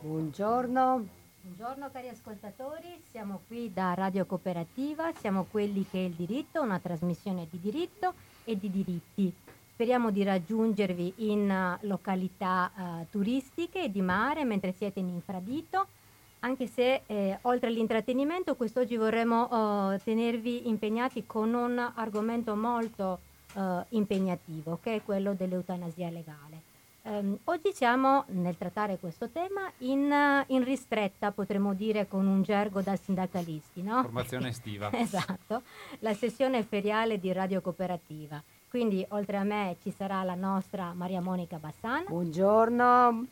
Buongiorno. Buongiorno cari ascoltatori, siamo qui da Radio Cooperativa, siamo quelli che è il diritto, una trasmissione di diritto e di diritti. Speriamo di raggiungervi in uh, località uh, turistiche e di mare mentre siete in infradito, anche se eh, oltre all'intrattenimento quest'oggi vorremmo uh, tenervi impegnati con un argomento molto impegnativo, che è quello dell'eutanasia legale. Um, oggi siamo nel trattare questo tema in, in, ristretta, potremmo dire con un gergo da sindacalisti, no? Formazione estiva. esatto, la sessione feriale di Radio Cooperativa. Quindi oltre a me ci sarà la nostra Maria Monica Bassana. Buongiorno.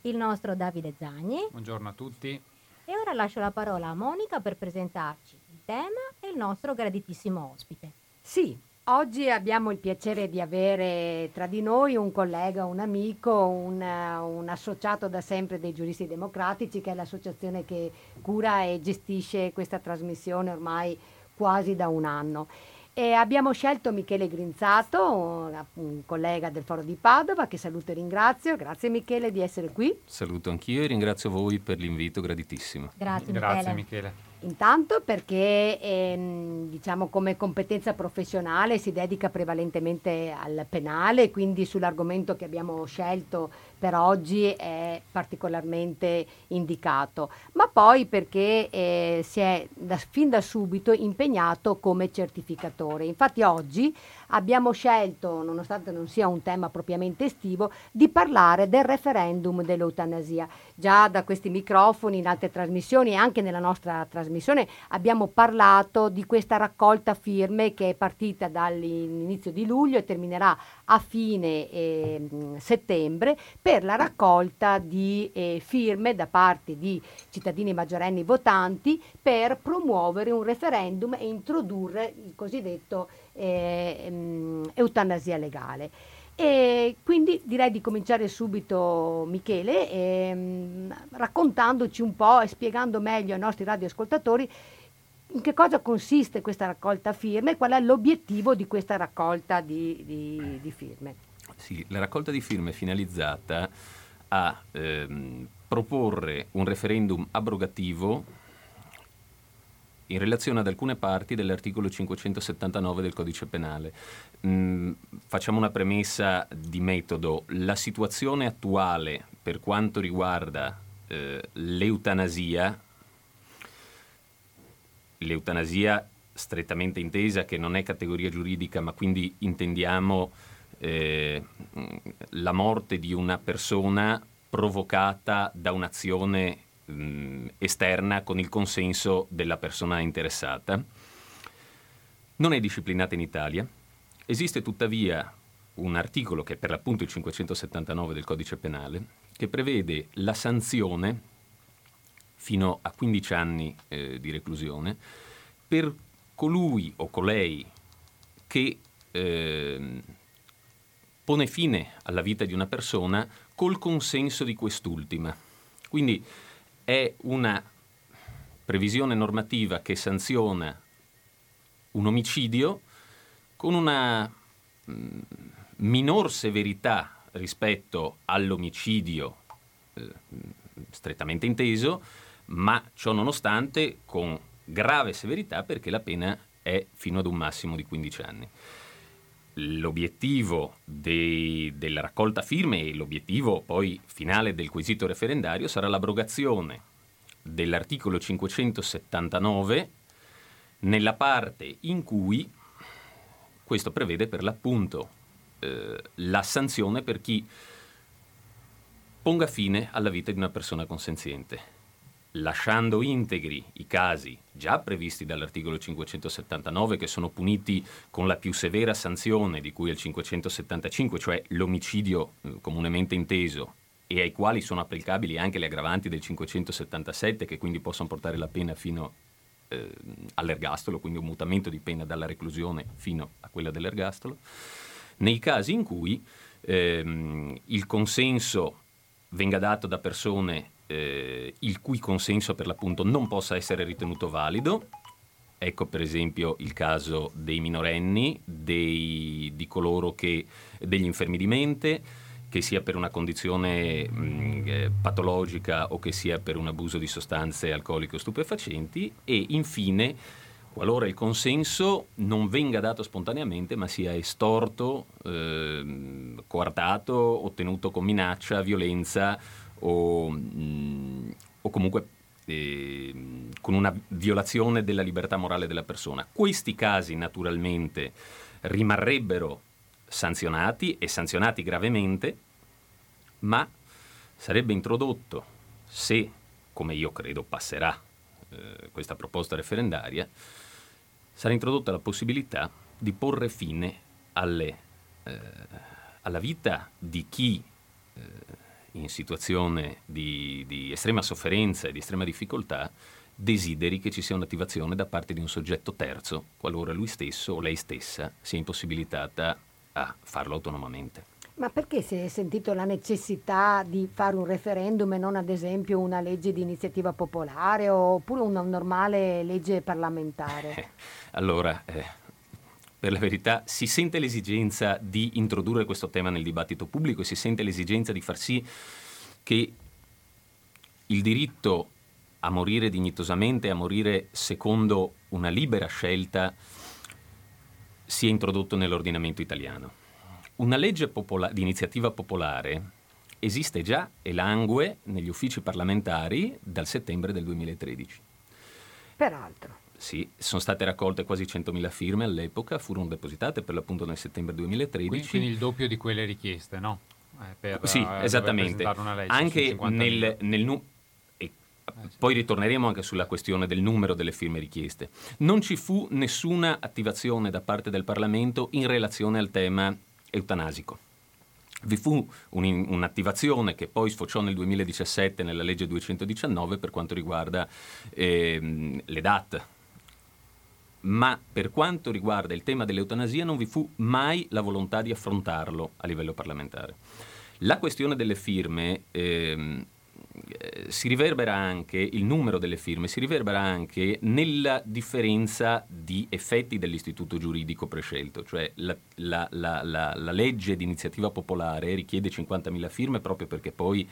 Il nostro Davide Zagni. Buongiorno a tutti. E ora lascio la parola a Monica per presentarci il tema e il nostro graditissimo ospite. Sì, Oggi abbiamo il piacere di avere tra di noi un collega, un amico, un, un, associato da sempre dei giuristi democratici, che è l'associazione che cura e gestisce questa trasmissione ormai quasi da un anno. E abbiamo scelto Michele Grinzato, un, collega del Foro di Padova, che saluto e ringrazio. Grazie Michele di essere qui. Saluto anch'io e ringrazio voi per l'invito graditissimo. Grazie, Grazie Michele. Intanto perché ehm, diciamo come competenza professionale si dedica prevalentemente al penale, quindi sull'argomento che abbiamo scelto per oggi è particolarmente indicato, ma poi perché eh, si è da, fin da subito impegnato come certificatore. Infatti oggi abbiamo scelto, nonostante non sia un tema propriamente estivo, di parlare del referendum dell'eutanasia. Già da questi microfoni, in altre trasmissioni e anche nella nostra trasmissione abbiamo parlato di questa raccolta firme che è partita dall'inizio di luglio e terminerà a fine eh, settembre per la raccolta di eh, firme da parte di cittadini maggiorenni votanti per promuovere un referendum e introdurre il cosiddetto eh, eutanasia legale. E quindi direi di cominciare subito Michele ehm, raccontandoci un po' e spiegando meglio ai nostri radioascoltatori in che cosa consiste questa raccolta firme e qual è l'obiettivo di questa raccolta di, di, di firme. Sì, la raccolta di firme è finalizzata a ehm, proporre un referendum abrogativo in relazione ad alcune parti dell'articolo 579 del codice penale. Mm, facciamo una premessa di metodo. La situazione attuale per quanto riguarda eh, l'eutanasia, l'eutanasia strettamente intesa che non è categoria giuridica, ma quindi intendiamo eh, la morte di una persona provocata da un'azione mh, esterna con il consenso della persona interessata. Non è disciplinata in Italia. Esiste tuttavia un articolo che è per l'appunto il 579 del codice penale che prevede la sanzione fino a 15 anni eh, di reclusione per colui o colei che eh, pone fine alla vita di una persona col consenso di quest'ultima. Quindi è una previsione normativa che sanziona un omicidio con una mm, minor severità rispetto all'omicidio eh, strettamente inteso, ma ciò nonostante con grave severità perché la pena è fino ad un massimo di 15 anni. L'obiettivo dei, della raccolta firme e l'obiettivo poi finale del quesito referendario sarà l'abrogazione dell'articolo 579 nella parte in cui questo prevede per l'appunto eh, la sanzione per chi ponga fine alla vita di una persona consenziente lasciando integri i casi già previsti dall'articolo 579 che sono puniti con la più severa sanzione di cui è il 575, cioè l'omicidio eh, comunemente inteso e ai quali sono applicabili anche le aggravanti del 577 che quindi possono portare la pena fino eh, all'ergastolo, quindi un mutamento di pena dalla reclusione fino a quella dell'ergastolo, nei casi in cui ehm, il consenso venga dato da persone eh, il cui consenso per l'appunto non possa essere ritenuto valido. Ecco per esempio il caso dei minorenni, dei, di coloro che, degli infermi di mente, che sia per una condizione mh, mm, eh, patologica o che sia per un abuso di sostanze alcoliche o stupefacenti e infine qualora il consenso non venga dato spontaneamente ma sia estorto, eh, coartato, ottenuto con minaccia, violenza o, mh, mm, o comunque eh, con una violazione della libertà morale della persona. Questi casi naturalmente rimarrebbero sanzionati e sanzionati gravemente, ma sarebbe introdotto, se, come io credo passerà eh, questa proposta referendaria, sarà introdotta la possibilità di porre fine alle, eh, alla vita di chi eh, in situazione di, di estrema sofferenza e di estrema difficoltà desideri che ci sia un'attivazione da parte di un soggetto terzo, qualora lui stesso o lei stessa sia impossibilitata a farlo autonomamente. Ma perché si è sentito la necessità di fare un referendum e non ad esempio una legge di iniziativa popolare oppure una normale legge parlamentare? Allora, eh, per la verità, si sente l'esigenza di introdurre questo tema nel dibattito pubblico e si sente l'esigenza di far sì che il diritto a morire dignitosamente, a morire secondo una libera scelta, sia introdotto nell'ordinamento italiano. Una legge popola- di iniziativa popolare esiste già e langue negli uffici parlamentari dal settembre del 2013. Peraltro. Sì, sono state raccolte quasi 100.000 firme all'epoca, furono depositate per l'appunto nel settembre 2013. Quindi, quindi il doppio di quelle richieste, no? Eh, per, sì, uh, esattamente. Anche nel, nel nu- eh, sì. Poi ritorneremo anche sulla questione del numero delle firme richieste. Non ci fu nessuna attivazione da parte del Parlamento in relazione al tema eutanasico. Vi fu un, un'attivazione che poi sfociò nel 2017 nella legge 219 per quanto riguarda eh, le DAT, ma per quanto riguarda il tema dell'eutanasia non vi fu mai la volontà di affrontarlo a livello parlamentare. La questione delle firme ehm, eh, si riverbera anche, il numero delle firme si riverbera anche nella differenza di effetti dell'istituto giuridico prescelto, cioè la, la, la, la legge di iniziativa popolare richiede 50.000 firme proprio perché poi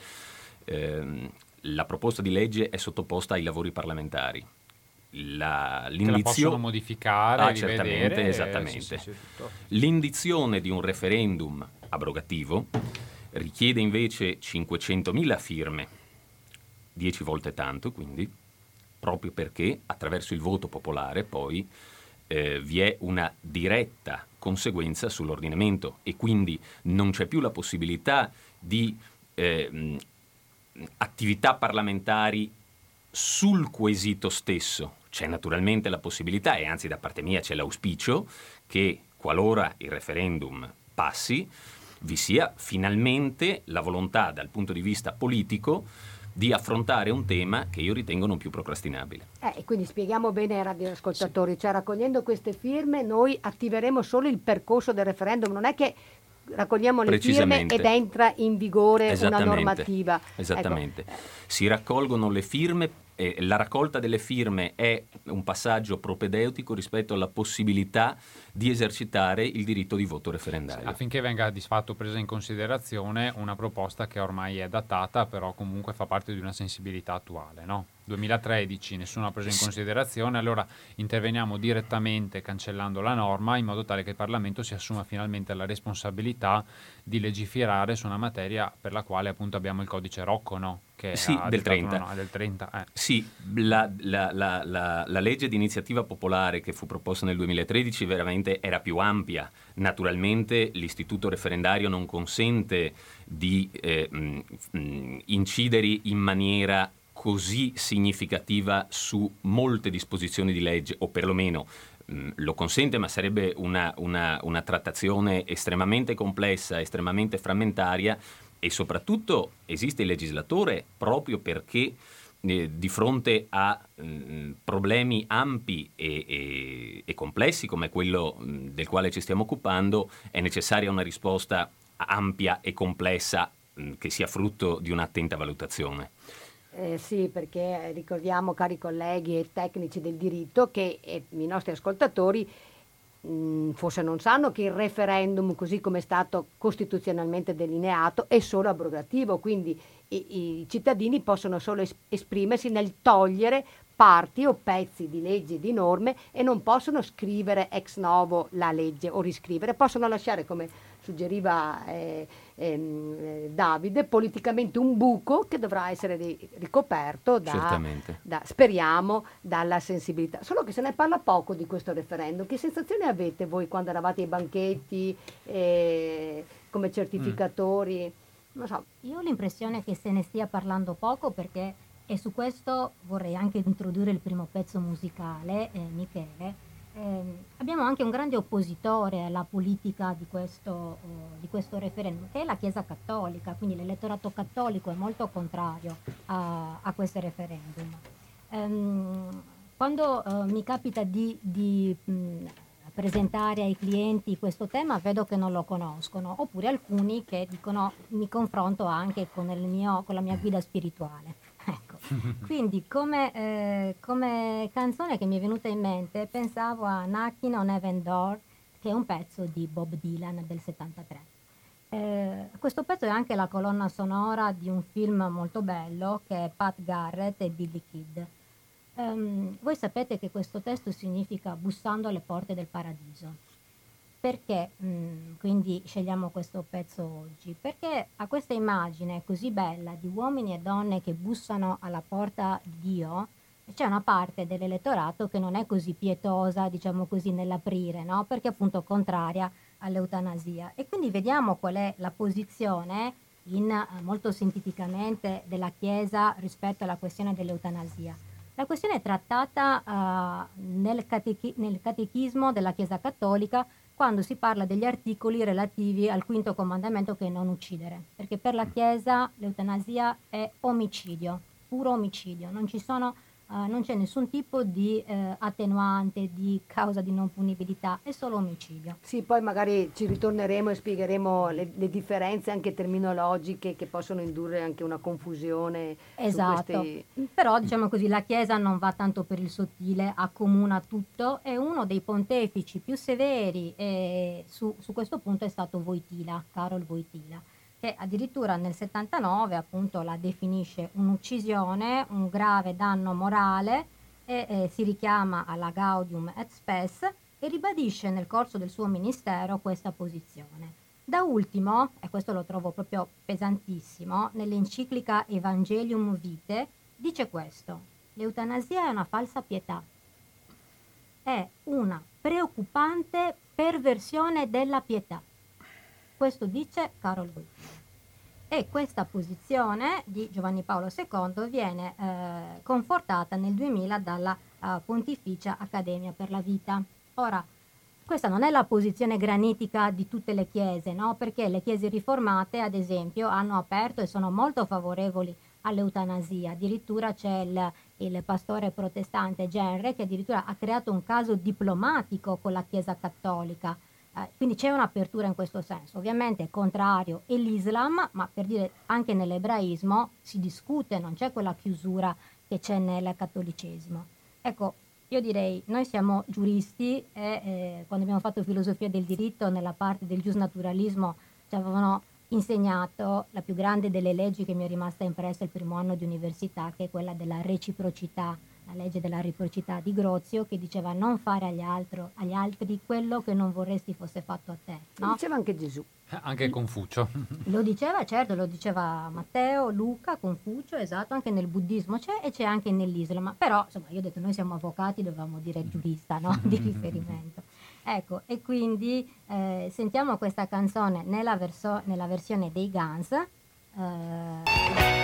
ehm, la proposta di legge è sottoposta ai lavori parlamentari. La, possono modificare, ah, certamente, esattamente. Sì, sì, sì, L'indizione di un referendum abrogativo richiede invece 500.000 firme 10 volte tanto, quindi, proprio perché attraverso il voto popolare poi eh, vi è una diretta conseguenza sull'ordinamento e quindi non c'è più la possibilità di eh, attività parlamentari sul quesito stesso. C'è naturalmente la possibilità, e anzi da parte mia c'è l'auspicio, che qualora il referendum passi, vi sia finalmente la volontà dal punto di vista politico di affrontare un tema che io ritengo non più procrastinabile. Eh, e quindi spieghiamo bene ai radioascoltatori, sì. cioè raccogliendo queste firme noi attiveremo solo il percorso del referendum, non è che raccogliamo le firme ed entra in vigore una normativa. Esattamente. Ecco. Si raccolgono le firme e la raccolta delle firme è un passaggio propedeutico rispetto alla possibilità di esercitare il diritto di voto referendario. Affinché venga di fatto presa in considerazione una proposta che ormai è datata, però comunque fa parte di una sensibilità attuale. No? 2013 nessuno ha preso in considerazione, allora interveniamo direttamente cancellando la norma in modo tale che il Parlamento si assuma finalmente la responsabilità di legiferare su una materia per la quale appunto abbiamo il codice Rocco, no? Che sì, del 30. Una, del 30 eh. Sì, la, la, la, la, legge di iniziativa popolare che fu proposta nel 2013 veramente era più ampia. Naturalmente l'istituto referendario non consente di eh, mh, incidere in maniera così significativa su molte disposizioni di legge, o perlomeno mh, lo consente, ma sarebbe una, una, una trattazione estremamente complessa, estremamente frammentaria e soprattutto esiste il legislatore proprio perché eh, di fronte a mh, problemi ampi e, e, e, complessi come quello mh, del quale ci stiamo occupando è necessaria una risposta ampia e complessa mh, che sia frutto di un'attenta valutazione. Eh, sì, perché ricordiamo, cari colleghi e tecnici del diritto, che i nostri ascoltatori mh, forse non sanno che il referendum, così come è stato costituzionalmente delineato, è solo abrogativo, quindi i, i cittadini possono solo es- esprimersi nel togliere parti o pezzi di leggi e di norme e non possono scrivere ex novo la legge o riscrivere, possono lasciare come suggeriva eh, ehm, eh, Davide, politicamente un buco che dovrà essere ri- ricoperto da, da, speriamo, dalla sensibilità. Solo che se ne parla poco di questo referendum. Che sensazione avete voi quando eravate ai banchetti eh, come certificatori? Mm. Non so. Io ho l'impressione che se ne stia parlando poco perché, e su questo vorrei anche introdurre il primo pezzo musicale, eh, Michele, eh, abbiamo anche un grande oppositore alla politica di questo, uh, di questo, referendum, che è la Chiesa Cattolica, quindi l'elettorato cattolico è molto contrario a, a questo referendum. Um, quando uh, mi capita di, di mh, presentare ai clienti questo tema vedo che non lo conoscono, oppure alcuni che dicono mi confronto anche con, mio, con la mia guida spirituale. Quindi come, eh, come, canzone che mi è venuta in mente pensavo a Knocking on Heaven Door, che è un pezzo di Bob Dylan del 73. Eh, questo pezzo è anche la colonna sonora di un film molto bello che è Pat Garrett e Billy Kid. Um, voi sapete che questo testo significa bussando alle porte del paradiso. Perché mh, mm, quindi scegliamo questo pezzo oggi? Perché a questa immagine così bella di uomini e donne che bussano alla porta di Dio, c'è una parte dell'elettorato che non è così pietosa, diciamo così, nell'aprire, no? Perché appunto contraria all'eutanasia. E quindi vediamo qual è la posizione in, eh, molto sinteticamente della Chiesa rispetto alla questione dell'eutanasia. La questione è trattata uh, nel, catechi- nel catechismo della Chiesa Cattolica quando si parla degli articoli relativi al quinto comandamento che è non uccidere, perché per la Chiesa l'eutanasia è omicidio, puro omicidio, non ci sono Uh, non c'è nessun tipo di uh, attenuante, di causa di non punibilità, è solo omicidio. Sì, poi magari ci ritorneremo e spiegheremo le, le differenze anche terminologiche che possono indurre anche una confusione. Esatto, questi... però diciamo così la Chiesa non va tanto per il sottile, accomuna tutto, è uno dei pontefici più severi e su, su questo punto è stato Voitila, Carol Voitila che addirittura nel 79 appunto la definisce un'uccisione, un grave danno morale e eh, si richiama alla Gaudium et Spes e ribadisce nel corso del suo ministero questa posizione. Da ultimo, e questo lo trovo proprio pesantissimo, nell'enciclica Evangelium Vitae dice questo: l'eutanasia è una falsa pietà, è una preoccupante perversione della pietà. Questo dice Carol Wittig. E questa posizione di Giovanni Paolo II viene eh, confortata nel 2000 dalla uh, Pontificia Accademia per la Vita. Ora, questa non è la posizione granitica di tutte le chiese, no? perché le chiese riformate, ad esempio, hanno aperto e sono molto favorevoli all'eutanasia. Addirittura c'è il, il pastore protestante Genre che addirittura ha creato un caso diplomatico con la Chiesa cattolica eh, quindi c'è un'apertura in questo senso. Ovviamente è contrario è l'Islam, ma per dire anche nell'ebraismo si discute, non c'è quella chiusura che c'è nel cattolicesimo. Ecco, io direi, noi siamo giuristi e eh, quando abbiamo fatto filosofia del diritto nella parte del giusnaturalismo ci avevano insegnato la più grande delle leggi che mi è rimasta impressa il primo anno di università, che è quella della reciprocità la legge della reciprocità di Grozio che diceva non fare agli, altro, agli, altri quello che non vorresti fosse fatto a te. No? Lo diceva anche Gesù. Eh, anche Confucio. Lo diceva, certo, lo diceva Matteo, Luca, Confucio, esatto, anche nel buddismo c'è e c'è anche nell'Islam. Però, insomma, io ho detto, noi siamo avvocati, dovevamo dire giurista, no? Di riferimento. Ecco, e quindi eh, sentiamo questa canzone nella, verso- nella, versione dei Guns. Eh,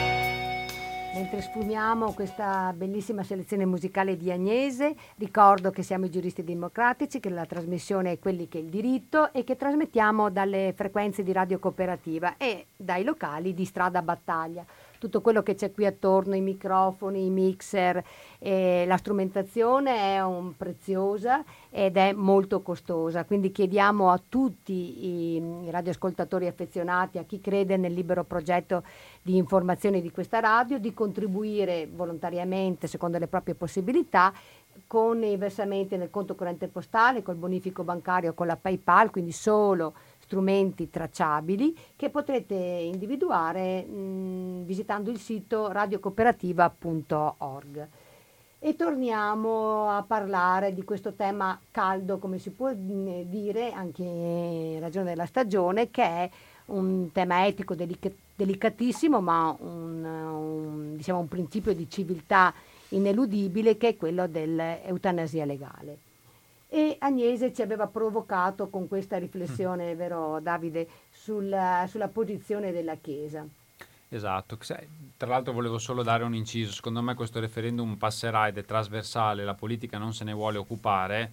Mentre sfumiamo questa bellissima selezione musicale di Agnese, ricordo che siamo i giuristi democratici, che la trasmissione è quelli che è il diritto e che trasmettiamo dalle frequenze di radio cooperativa e dai locali di Strada Battaglia tutto quello che c'è qui attorno, i microfoni, i mixer, eh, la strumentazione è un, preziosa ed è molto costosa, quindi chiediamo a tutti i, i radioascoltatori affezionati, a chi crede nel libero progetto di informazione di questa radio, di contribuire volontariamente secondo le proprie possibilità con i versamenti nel conto corrente postale, col bonifico bancario, con la PayPal, quindi solo strumenti tracciabili che potrete individuare mh, visitando il sito radiocooperativa.org. E torniamo a parlare di questo tema caldo, come si può dire, anche in ragione della stagione, che è un tema etico delic- delicatissimo, ma un, un, diciamo un principio di civiltà ineludibile che è quello dell'eutanasia legale. E Agnese ci aveva provocato con questa riflessione, mm. vero Davide, sulla, sulla posizione della Chiesa. Esatto, tra l'altro volevo solo dare un inciso, secondo me questo referendum passerà ed è trasversale, la politica non se ne vuole occupare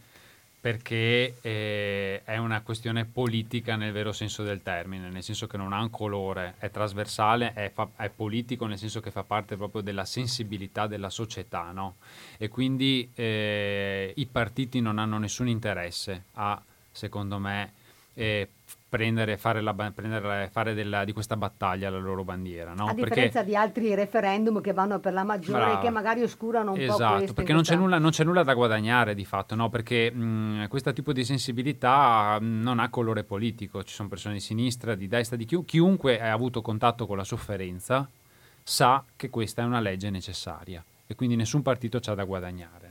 perché eh, è una questione politica nel vero senso del termine, nel senso che non ha un colore, è trasversale, è, fa, è politico nel senso che fa parte proprio della sensibilità della società, no? E quindi eh, i partiti non hanno nessun interesse a, secondo me, eh, prendere, fare, la, prendere, fare della, di questa battaglia la loro bandiera. No? A differenza perché, di altri referendum che vanno per la maggiore e che magari oscurano un esatto, po' Esatto, perché non c'è, nulla, non c'è, nulla, da guadagnare di fatto, no? perché mh, questo tipo di sensibilità mh, non ha colore politico, ci sono persone di sinistra, di destra, di chiun- chiunque ha avuto contatto con la sofferenza sa che questa è una legge necessaria e quindi nessun partito c'ha da guadagnare.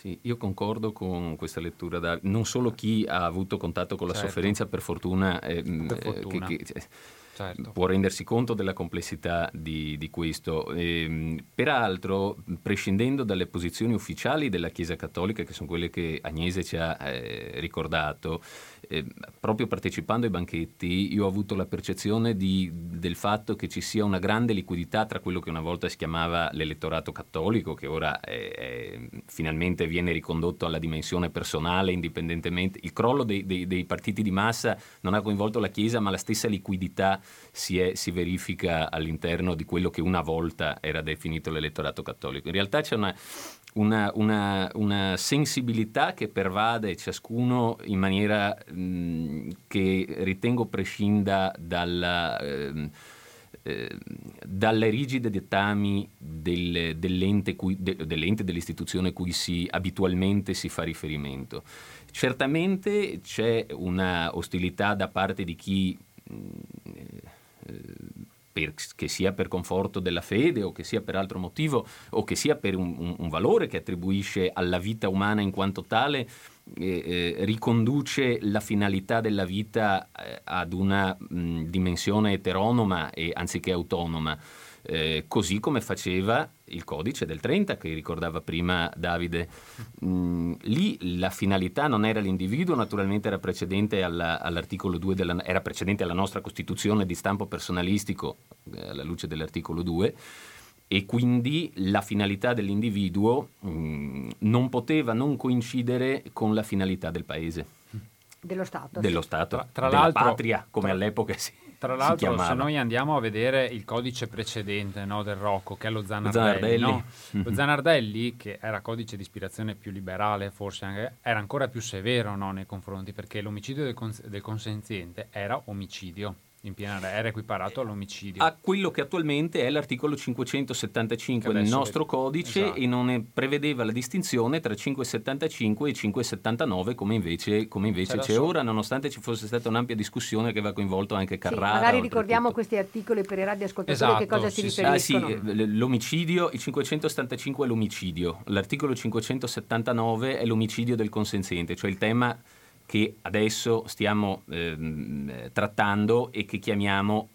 Sì, io concordo con questa lettura. Da, non solo chi ha avuto contatto con la certo. sofferenza, per fortuna, eh, per eh, fortuna. Che, che, certo. può rendersi conto della complessità di, di questo. E, ehm, peraltro, prescindendo dalle posizioni ufficiali della Chiesa Cattolica, che sono quelle che Agnese ci ha eh, ricordato, eh, proprio partecipando ai banchetti io ho avuto la percezione di, del fatto che ci sia una grande liquidità tra quello che una volta si chiamava l'elettorato cattolico, che ora è, è, finalmente viene ricondotto alla dimensione personale, indipendentemente. Il crollo dei, dei, dei, partiti di massa non ha coinvolto la Chiesa, ma la stessa liquidità si, è, si verifica all'interno di quello che una volta era definito l'elettorato cattolico. In realtà c'è una una, una, una, sensibilità che pervade ciascuno in maniera mh, che ritengo prescinda dalla, eh, eh, dalle rigide dettami del, dell'ente, cui, de, dell'ente, dell'istituzione cui si, abitualmente si fa riferimento. Certamente c'è una ostilità da parte di chi mh, eh, per, che sia per conforto della fede o che sia per altro motivo o che sia per un, un, un valore che attribuisce alla vita umana in quanto tale, eh, eh, riconduce la finalità della vita eh, ad una mh, dimensione eteronoma e anziché autonoma eh, così come faceva il codice del 30 che ricordava prima Davide. Mm, lì la finalità non era l'individuo, naturalmente era precedente alla, all'articolo 2, della, era precedente alla nostra Costituzione di stampo personalistico, eh, alla luce dell'articolo 2, e quindi la finalità dell'individuo mh, mm, non poteva non coincidere con la finalità del paese. Dello Stato. Dello Stato, tra, tra della patria, come tra, all'epoca si tra l'altro, se noi andiamo a vedere il codice precedente no, del Rocco, che è lo Zanardelli, Zanardelli. No? Mm-hmm. lo Zanardelli, che era codice di ispirazione più liberale, forse anche, era ancora più severo no, nei confronti, perché l'omicidio del, cons- del consenziente era omicidio in piena era equiparato all'omicidio. A quello che attualmente è l'articolo 575 del nostro codice esatto. e non prevedeva la distinzione tra 575 e 579 come invece, come invece c'è, c'è ora, nonostante ci fosse stata un'ampia discussione che aveva coinvolto anche Carrara. Sì, magari ricordiamo questi articoli per i radioascoltatori esatto, che cosa si sì, riferiscono. Ah, sì, l'omicidio, il 575 è l'omicidio, l'articolo 579 è l'omicidio del consenziente, cioè il tema che adesso stiamo ehm, trattando e che chiamiamo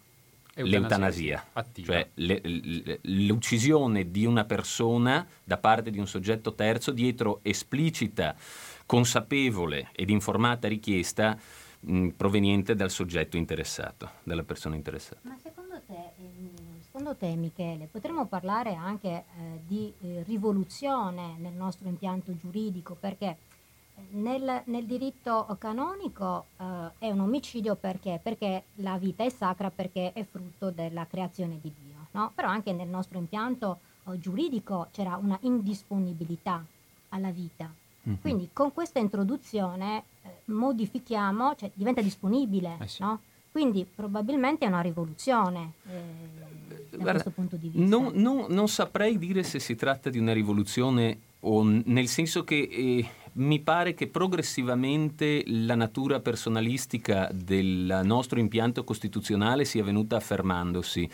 Eutanasia, l'eutanasia, cioè le, le, l'uccisione di una persona da parte di un soggetto terzo dietro esplicita, consapevole ed informata richiesta mh, proveniente dal soggetto interessato, dalla persona interessata. Ma secondo te, ehm, secondo te Michele, potremmo parlare anche eh, di eh, rivoluzione nel nostro impianto giuridico? Perché nel, nel, diritto canonico eh, è un omicidio perché? perché? la vita è sacra, perché è frutto della creazione di Dio. No? Però anche nel nostro impianto eh, giuridico c'era una indisponibilità alla vita. Mm-hmm. Quindi con questa introduzione eh, modifichiamo, cioè diventa disponibile. Eh sì. no? Quindi probabilmente è una rivoluzione eh, da Guarda, questo punto di vista. Non, non, non saprei dire se si tratta di una rivoluzione o nel senso che eh, mi pare che progressivamente la natura personalistica del nostro impianto costituzionale sia venuta affermandosi.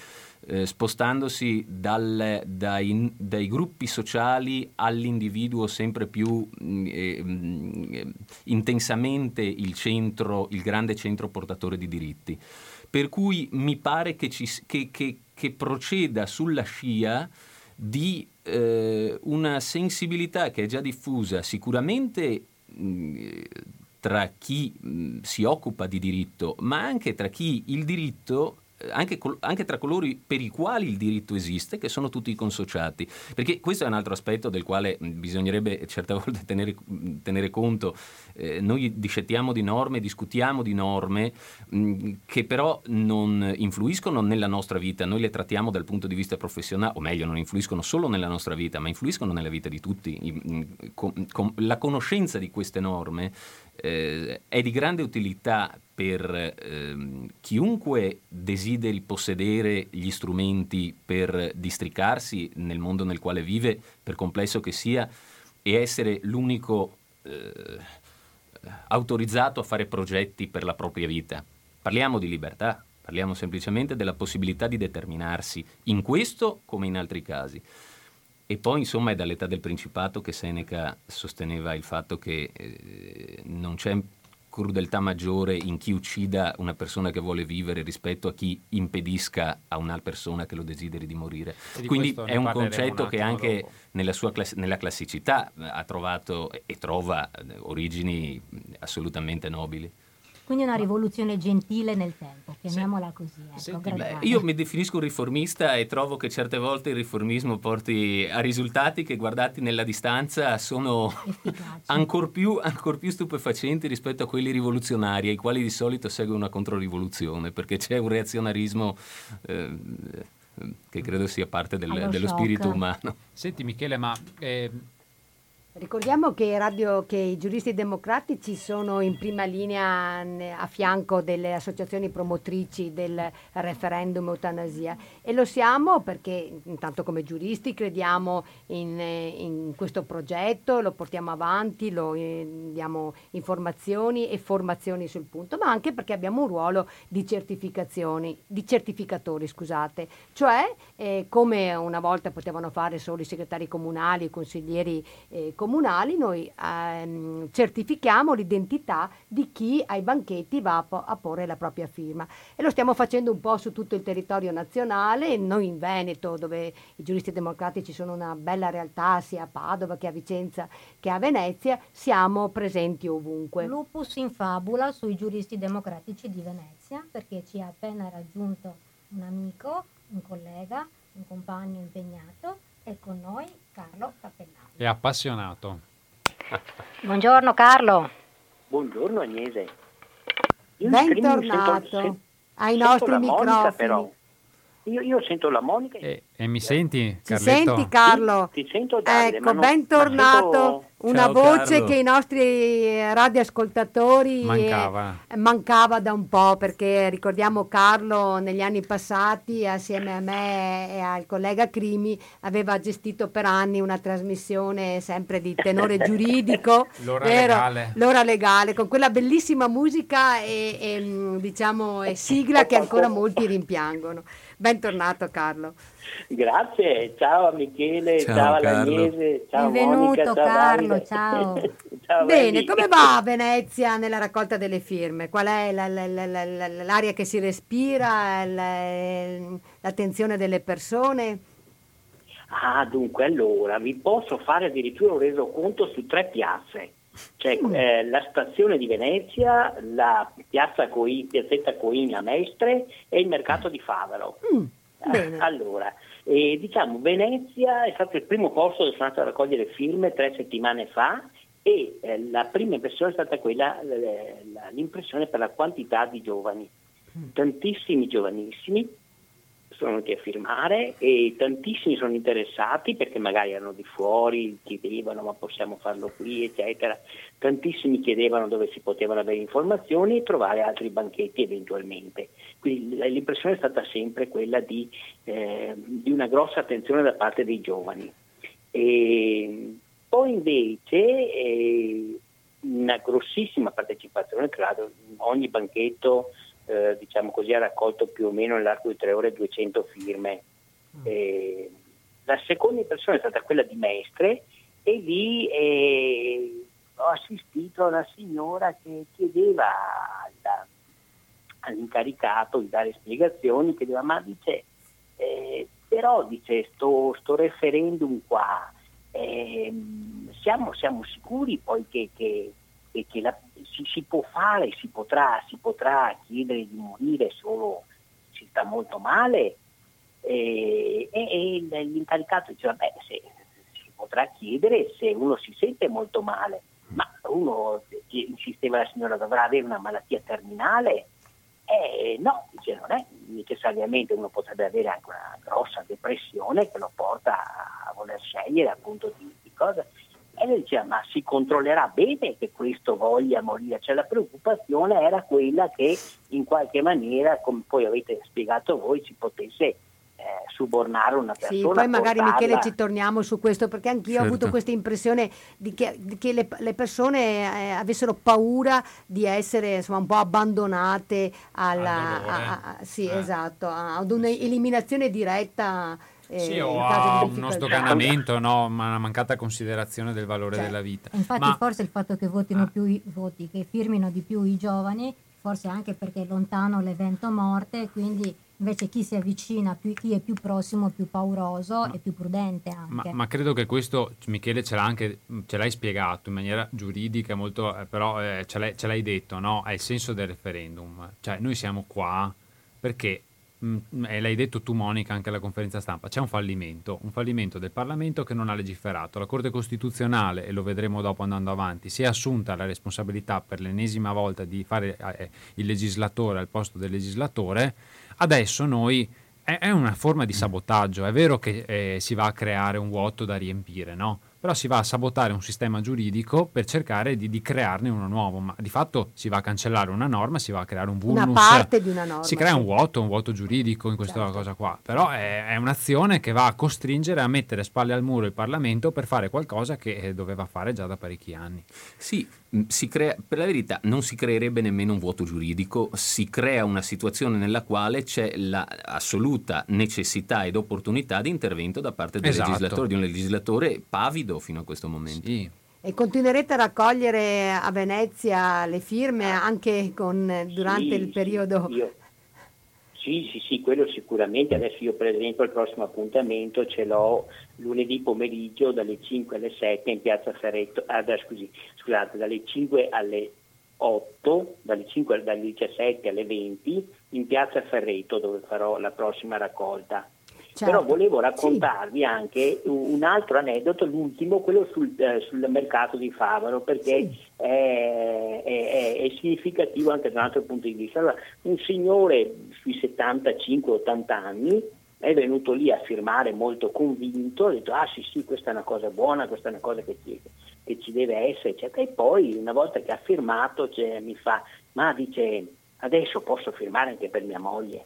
Eh, spostandosi dal, dai, dai, gruppi sociali all'individuo sempre più mm, eh, mm, intensamente il, centro, il grande centro portatore di diritti. Per cui mi pare che, ci, che, che, che proceda sulla scia di eh, una sensibilità che è già diffusa sicuramente mh, mm, tra chi mh, si occupa di diritto, ma anche tra chi il diritto anche, anche, tra coloro per i quali il diritto esiste, che sono tutti consociati. Perché questo è un altro aspetto del quale bisognerebbe certe volte tenere, tenere conto. Eh, noi discettiamo di norme, discutiamo di norme mh, che però non influiscono nella nostra vita, noi le trattiamo dal punto di vista professionale, o meglio, non influiscono solo nella nostra vita, ma influiscono nella vita di tutti. La conoscenza di queste norme eh, è di grande utilità per eh, chiunque desideri possedere gli strumenti per districarsi nel mondo nel quale vive, per complesso che sia, e essere l'unico eh, autorizzato a fare progetti per la propria vita. Parliamo di libertà, parliamo semplicemente della possibilità di determinarsi in questo come in altri casi. E poi insomma è dall'età del Principato che Seneca sosteneva il fatto che eh, non c'è crudeltà maggiore in chi uccida una persona che vuole vivere rispetto a chi impedisca a una persona che lo desideri di morire. Di Quindi è un concetto un che anche nella sua class- nella classicità ha trovato e trova eh, origini assolutamente nobili. Quindi una rivoluzione gentile nel tempo, chiamiamola così. Ecco, Senti, beh, io mi definisco un riformista e trovo che certe volte il riformismo porti a risultati che guardati nella distanza sono ancora più, ancor più stupefacenti rispetto a quelli rivoluzionari, ai quali di solito segue una controrivoluzione, perché c'è un reazionarismo... Eh, che credo sia parte del, dello spirito umano. Senti Michele, ma eh, Ricordiamo che, radio, che, i giuristi democratici sono in prima linea a fianco delle associazioni promotrici del referendum eutanasia. E lo siamo perché intanto come giuristi crediamo in, in questo progetto, lo portiamo avanti, lo eh, diamo informazioni e formazioni sul punto, ma anche perché abbiamo un ruolo di di certificatori, scusate, cioè eh, come una volta potevano fare solo i segretari comunali, i consiglieri eh, comunali, noi ehm, certifichiamo l'identità di chi ai banchetti va a, po- a, porre la propria firma. E lo stiamo facendo un po' su tutto il territorio nazionale, noi in Veneto, dove i giuristi democratici sono una bella realtà, sia a Padova che a Vicenza che a Venezia, siamo presenti ovunque. Lupus in fabula sui giuristi democratici di Venezia, perché ci ha appena raggiunto un amico, un collega, un compagno impegnato e con noi Carlo Cappellani. È appassionato. Buongiorno Carlo. Buongiorno Agnese. Io Bentornato sento, ai nostri microfoni. Io, io, sento la Monica. E, e mi senti, Ci senti Carlo? Ti, ti sento Davide, ecco, bentornato. Sento... Una Ciao, voce Carlo. che i nostri radioascoltatori mancava. Eh, mancava da un po' perché ricordiamo Carlo negli anni passati assieme a me e al collega Crimi aveva gestito per anni una trasmissione sempre di tenore giuridico. L'ora legale. L'ora legale con quella bellissima musica e, e mm, diciamo e sigla che ancora molti rimpiangono. Bentornato Carlo. Grazie, ciao a Michele, ciao, ciao all'Agnese, ciao Benvenuto Monica, ciao Carlo, ciao. ciao Bene, come va a Venezia nella raccolta delle firme? Qual è la, la, la, l'aria che si respira, l'attenzione delle persone? Ah, dunque, allora, vi posso fare addirittura un resoconto su tre piazze. Cioè, mm. eh, la stazione di Venezia, la piazza Coi, piazzetta Coina Mestre e il mercato di Favaro. Mm. Bene. Allora, eh, diciamo, Venezia è stato il primo posto dove sono andato a raccogliere firme tre settimane fa e eh, la prima impressione è stata quella, eh, l'impressione per la quantità di giovani, mm. tantissimi giovanissimi sono venuti a firmare e tantissimi sono interessati perché magari erano di fuori, chiedevano ma possiamo farlo qui, eccetera. Tantissimi chiedevano dove si potevano avere informazioni e trovare altri banchetti eventualmente. Quindi l'impressione è stata sempre quella di, eh, di una grossa attenzione da parte dei giovani. E poi invece eh, una grossissima partecipazione, tra l'altro ogni banchetto eh, diciamo così, ha raccolto più o meno nell'arco di tre ore 200 firme. Eh, la seconda impressione è stata quella di Mestre e lì eh, ho assistito a una signora che chiedeva alla, all'incaricato di dare spiegazioni, chiedeva ma dice, eh, però dice sto, sto referendum qua, eh, siamo, siamo, sicuri poi che, che, che la, si, si, può fare, si potrà, si potrà chiedere di morire solo si sta molto male? E, e, e l'incaricato diceva, beh, se, si potrà chiedere se uno si sente molto male, ma uno, insisteva la signora, dovrà avere una malattia terminale? Eh, no, dice, non è necessariamente, uno potrebbe avere anche una grossa depressione che lo porta a voler scegliere appunto di, di cosa. E lei diceva, ma si controllerà bene che questo voglia morire? Cioè la preoccupazione era quella che in qualche maniera, come poi avete spiegato voi, si potesse eh, subornare una persona. Sì, poi magari portarla... Michele ci torniamo su questo perché anch'io certo. ho avuto questa impressione di che, di che le, le, persone eh, avessero paura di essere insomma, un po' abbandonate alla, a, a, sì, eh. esatto, ad un'eliminazione diretta. Eh, sì, o a uno sdoganamento, no? ma una mancata considerazione del valore cioè, della vita. Infatti ma... forse il fatto che votino ah. più i voti, che firmino di più i giovani, forse anche perché è lontano l'evento morte, quindi Invece chi si avvicina, più, chi è più prossimo, più pauroso ma, e più prudente anche. Ma, ma, credo che questo, Michele, ce, l'ha anche, ce l'hai spiegato in maniera giuridica, molto, eh, però eh, ce, l'hai, ce, l'hai, detto, no? È il senso del referendum. Cioè noi siamo qua perché, mh, mm, e l'hai detto tu Monica anche alla conferenza stampa, c'è un fallimento, un fallimento del Parlamento che non ha legiferato. La Corte Costituzionale, e lo vedremo dopo andando avanti, si è assunta la responsabilità per l'ennesima volta di fare eh, il legislatore al posto del legislatore Adesso noi è, è una forma di sabotaggio, è vero che eh, si va a creare un vuoto da riempire, no? Però si va a sabotare un sistema giuridico per cercare di, di, crearne uno nuovo, ma di fatto si va a cancellare una norma, si va a creare un vulnus. Una parte di una norma. Si crea un vuoto, un vuoto giuridico in questa certo. cosa qua, però è, è, un'azione che va a costringere a mettere spalle al muro il Parlamento per fare qualcosa che eh, doveva fare già da parecchi anni. Sì, mm, crea, per la verità non si creerebbe nemmeno un vuoto giuridico, si crea una situazione nella quale c'è l'assoluta necessità ed opportunità di intervento da parte del esatto. legislatore, di un legislatore pavido freddo fino a questo momento. Sì. E continuerete a raccogliere a Venezia le firme anche con, durante sì, il periodo? Io, sì, sì, sì, quello sicuramente. Adesso io per esempio il prossimo appuntamento ce l'ho lunedì pomeriggio dalle 5 alle 7 in piazza Ferretto, ah, scusi, scusate, dalle 5 alle 8, dalle, 5, dalle 17 alle 20 in piazza Ferretto dove farò la prossima raccolta. Certo. Però volevo raccontarvi sì. anche un altro aneddoto, l'ultimo, quello sul, eh, sul mercato di Favaro, perché sì. è, è, è, significativo anche da un altro punto di vista. Allora, un signore sui 75-80 anni è venuto lì a firmare molto convinto, ha detto ah sì sì questa è una cosa buona, questa è una cosa che ci, che ci deve essere, eccetera. E poi una volta che ha firmato cioè, mi fa, ma dice adesso posso firmare anche per mia moglie.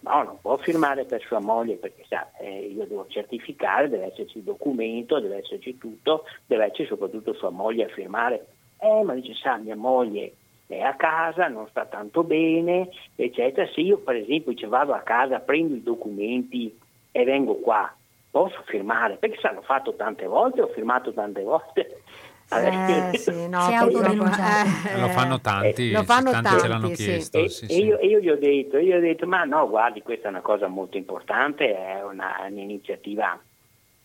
No, non può firmare per sua moglie perché sa, eh, io devo certificare, deve esserci il documento, deve esserci tutto, deve esserci soprattutto sua moglie a firmare. Eh, ma dice, sa, mia moglie è a casa, non sta tanto bene, eccetera. Se io per esempio dice, vado a casa, prendo i documenti e vengo qua, posso firmare? Perché sa, l'ho fatto tante volte, ho firmato tante volte. Eh, sì, no, si eh, lo fanno tanti, lo fanno tanti, tanti ce l'hanno chiesto. E, sì, e io, io, gli ho detto, io, ho detto, ma no, guardi, questa è una cosa molto importante, è una, un'iniziativa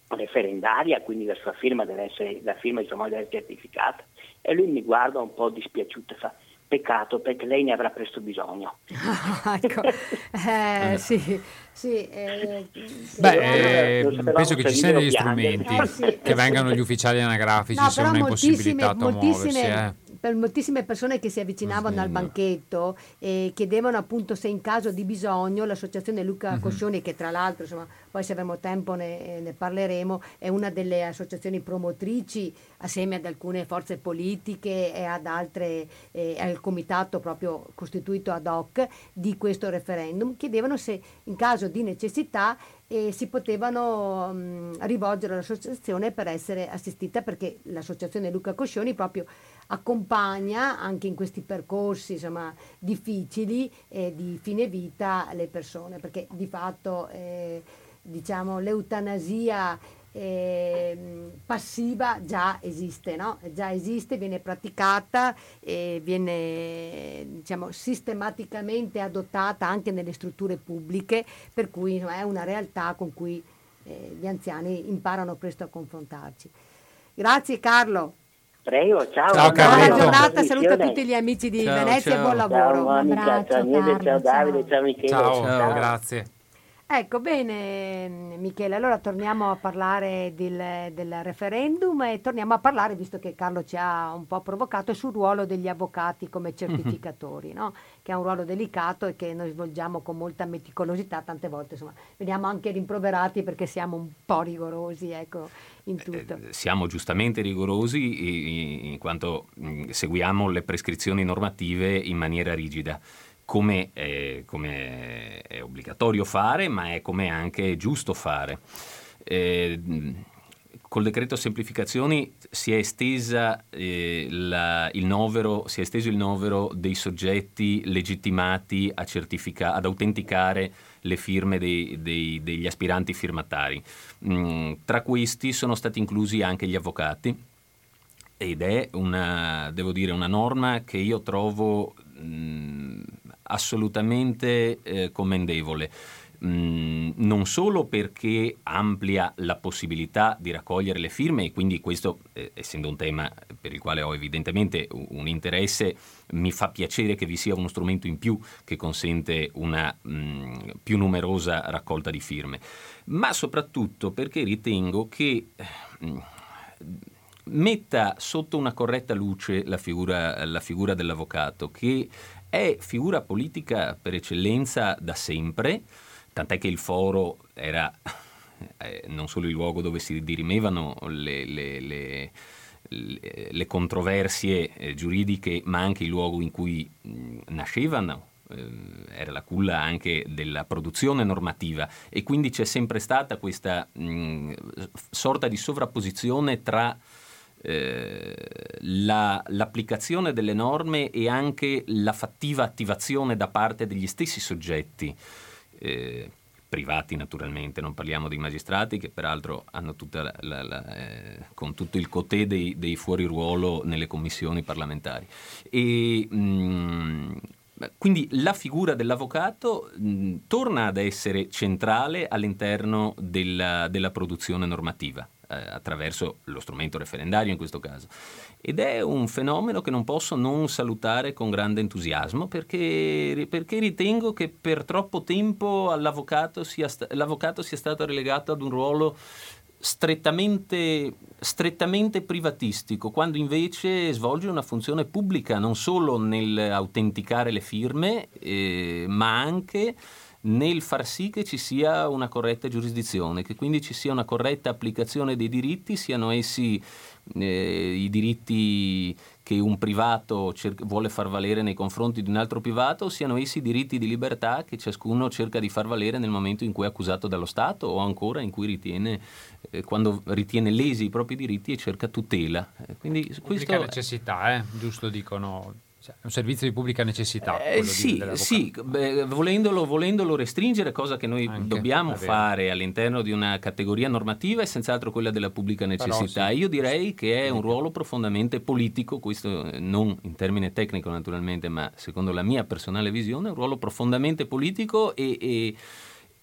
referendaria, quindi la sua firma deve essere, la firma di sua moglie deve essere certificata. E lui mi guarda un po' dispiaciuto e fa, peccato perché lei ne avrà presto bisogno. ecco. eh, sì, sì, eh, Beh, eh, penso che ci siano degli strumenti no, sì, che vengano gli ufficiali anagrafici no, se uno è impossibilitato a muoversi. Eh per moltissime persone che si avvicinavano al banchetto e chiedevano appunto se in caso di bisogno l'associazione Luca mm-hmm. Coscioni che tra l'altro insomma poi se avremo tempo ne, ne parleremo, è una delle associazioni promotrici assieme ad alcune forze politiche e ad altre, eh, al comitato proprio costituito ad hoc di questo referendum, chiedevano se in caso di necessità eh, si potevano mh, rivolgere all'associazione per essere assistita perché l'associazione Luca Coscioni proprio accompagna anche in questi percorsi insomma, difficili eh, di fine vita le persone perché di fatto eh, diciamo, l'eutanasia eh, passiva già esiste, no? già esiste, viene praticata e viene diciamo, sistematicamente adottata anche nelle strutture pubbliche, per cui insomma, è una realtà con cui eh, gli anziani imparano presto a confrontarci. Grazie Carlo. Prego, ciao. Ciao, Buona Carlito. giornata, saluta tutti gli amici di Ciao, Venezia e ciao. buon Ciao lavoro. Monica, ciao Carlo, ciao Davide, ciao. ciao Michele. Ciao, grazie. Ecco, bene Michele, allora torniamo a parlare del, del referendum e torniamo a parlare, visto che Carlo ci ha un po' provocato, sul ruolo degli avvocati come certificatori, no? che è un ruolo delicato e che noi svolgiamo con molta meticolosità, tante volte insomma, veniamo anche rimproverati perché siamo un po' rigorosi ecco, in tutto. Eh, Siamo giustamente rigorosi in quanto mh, seguiamo le prescrizioni normative in maniera rigida, come è, come è obbligatorio fare, ma è come anche giusto fare. Eh, col decreto semplificazioni si è, estesa, eh, la- il novero, si è esteso il novero dei soggetti legittimati ad autenticare le firme dei- dei- degli aspiranti firmatari. Mm, tra questi sono stati inclusi anche gli avvocati ed è una, dire, una norma che io trovo mm, assolutamente eh, commendevole. Mm, non solo perché amplia la possibilità di raccogliere le firme e quindi questo, eh, essendo un tema per il quale ho evidentemente un interesse, mi fa piacere che vi sia uno strumento in più che consente una mm, più numerosa raccolta di firme, ma soprattutto perché ritengo che mm, metta sotto una corretta luce la figura, la figura dell'avvocato, che è figura politica per eccellenza da sempre, tant'è che il foro era eh, non solo il luogo dove si dirimevano le, le- le- le- controversie eh, giuridiche, ma anche il luogo in cui mh, nascevano eh, era la culla anche della produzione normativa. E quindi c'è sempre stata questa mh, sorta di sovrapposizione tra eh, la- l'applicazione delle norme e anche la fattiva attivazione da parte degli stessi soggetti eh, privati naturalmente, non parliamo dei magistrati che peraltro hanno tutta la, la- la, eh, con tutto il cotè dei, dei fuori ruolo nelle commissioni parlamentari. E, mh, quindi la figura dell'avvocato mh, torna ad essere centrale all'interno della, della produzione normativa attraverso lo strumento referendario in questo caso. Ed è un fenomeno che non posso non salutare con grande entusiasmo perché, perché ritengo che per troppo tempo all'avvocato sia l'avvocato sia stato relegato ad un ruolo strettamente, strettamente privatistico, quando invece svolge una funzione pubblica non solo nell'autenticare le firme, eh, ma anche nel far sì che ci sia una corretta giurisdizione, che quindi ci sia una corretta applicazione dei diritti, siano essi eh, i diritti che un privato cer- vuole far valere nei confronti di un altro privato, siano essi i diritti di libertà che ciascuno cerca di far valere nel momento in cui è accusato dallo Stato o ancora in cui ritiene, eh, quando ritiene lesi i propri diritti e cerca tutela. Eh, quindi questo necessità, eh? giusto dicono. Cioè, è un servizio di pubblica necessità. Eh, sì, sì, beh, volendolo, volendolo restringere, cosa che noi Anche, dobbiamo fare all'interno di una categoria normativa, è senz'altro quella della pubblica Però necessità. sì. Io direi che è un ruolo profondamente politico, questo eh, non in termine tecnico naturalmente, ma secondo la mia personale visione, è un ruolo profondamente politico e, e-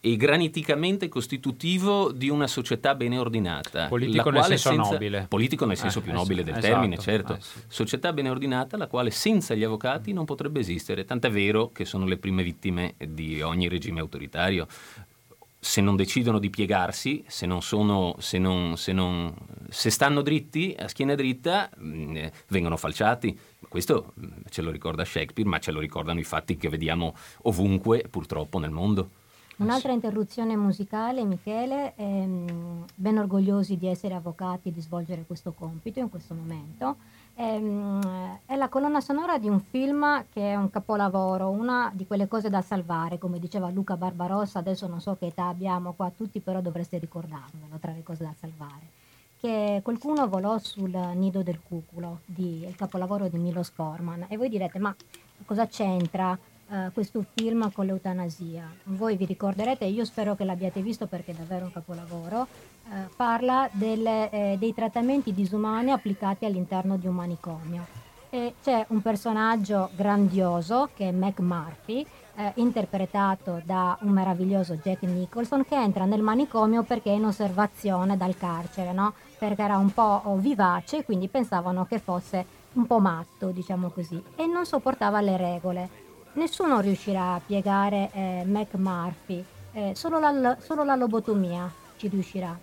e graniticamente costitutivo di una società bene ordinata. Politico nel senso nobile. Politico nel senso Eh, più nobile sì, del esatto, termine, certo. eh, sì. Società bene ordinata, la quale senza gli avvocati non potrebbe esistere, tant'è vero che sono le prime vittime di ogni regime autoritario. Se non decidono di piegarsi, se, non sono, se, non, se, non, se stanno dritti, a schiena dritta, mh, eh, vengono falciati. Questo mh, ce lo ricorda Shakespeare, ma ce lo ricordano i fatti che vediamo ovunque, purtroppo, nel mondo. Un'altra interruzione musicale, Michele, ehm, ben orgogliosi di essere avvocati e di svolgere questo compito in questo momento. Ehm, è la colonna sonora di un film che è un capolavoro, una di quelle cose da salvare, come diceva Luca Barbarossa, adesso non so che età abbiamo qua tutti, però dovreste ricordarvelo tra le cose da salvare, che qualcuno volò sul nido del cuculo, di, il capolavoro di Milos Forman, e voi direte ma cosa c'entra? Uh, questo film con l'eutanasia. Voi vi ricorderete, io spero che l'abbiate visto perché è davvero un capolavoro, uh, parla delle, eh, dei trattamenti disumani applicati all'interno di un manicomio. E c'è un personaggio grandioso che è Mac Murphy, eh, interpretato da un meraviglioso Jack Nicholson, che entra nel manicomio perché è in osservazione dal carcere, no? perché era un po' vivace, quindi pensavano che fosse un po' matto, diciamo così, e non sopportava le regole nessuno riuscirà a piegare eh, McMurphy, eh, solo, la, solo, la, lobotomia ci riuscirà.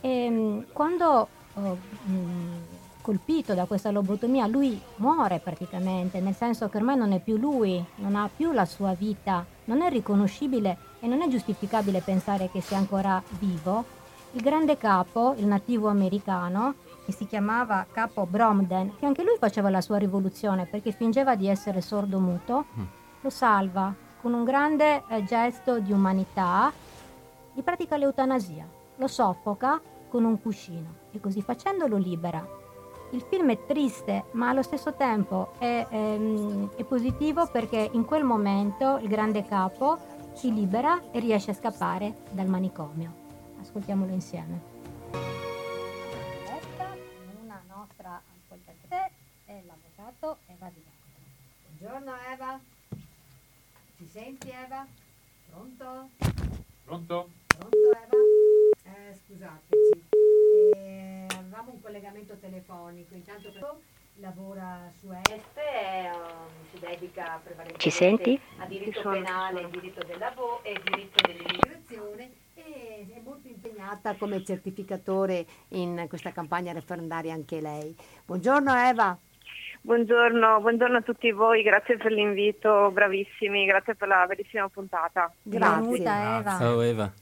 E, ehm, quando oh, mh, mm, colpito da questa lobotomia lui muore praticamente, nel senso che ormai non è più lui, non ha più la sua vita, non è riconoscibile e non è giustificabile pensare che sia ancora vivo. Il grande capo, il nativo americano, che si chiamava Capo Bromden, che anche lui faceva la sua rivoluzione perché fingeva di essere sordo muto, mm lo salva con un grande eh, gesto di umanità, gli pratica l'eutanasia, lo soffoca con un cuscino e così facendo lo libera. Il film è triste, ma allo stesso tempo è, ehm, è positivo perché in quel momento il grande capo si libera e riesce a scappare dal manicomio. Ascoltiamolo insieme. Una nostra ascoltatrice è l'avvocato Eva Di Buongiorno Eva. Ci senti Eva? Pronto? Pronto? Pronto Eva? Eh, scusateci. Eh, avevamo un collegamento telefonico, intanto lavora su ESTE, um, si dedica prevalentemente a diritto sono, penale, diritto del lavoro e diritto dell'immigrazione e è molto impegnata come certificatore in questa campagna referendaria anche lei. Buongiorno Eva. Buongiorno, buongiorno, a tutti voi, grazie per l'invito, bravissimi, grazie per la bellissima puntata. Grazie. Eva. Ciao Eva.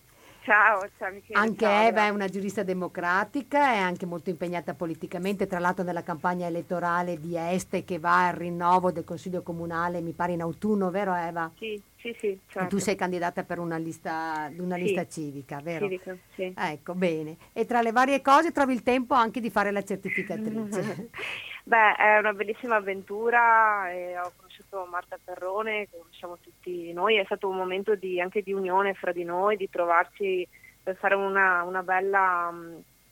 Ciao, ciao Michele. Anche ciao, Eva è una giurista democratica, è anche molto impegnata politicamente, tra l'altro nella campagna elettorale di Este che va al rinnovo del Consiglio Comunale, mi pare in autunno, vero Eva? Sì, sì, sì. Certo. tu sei candidata per una lista, una sì. lista civica, vero? Civica, sì. Ecco, bene. E tra le varie cose trovi il tempo anche di fare la certificatrice. Beh, è una bellissima avventura, ho conosciuto Marta Perrone, che conosciamo tutti noi, è stato un momento di, anche di unione fra di noi, di trovarci per fare una, una bella,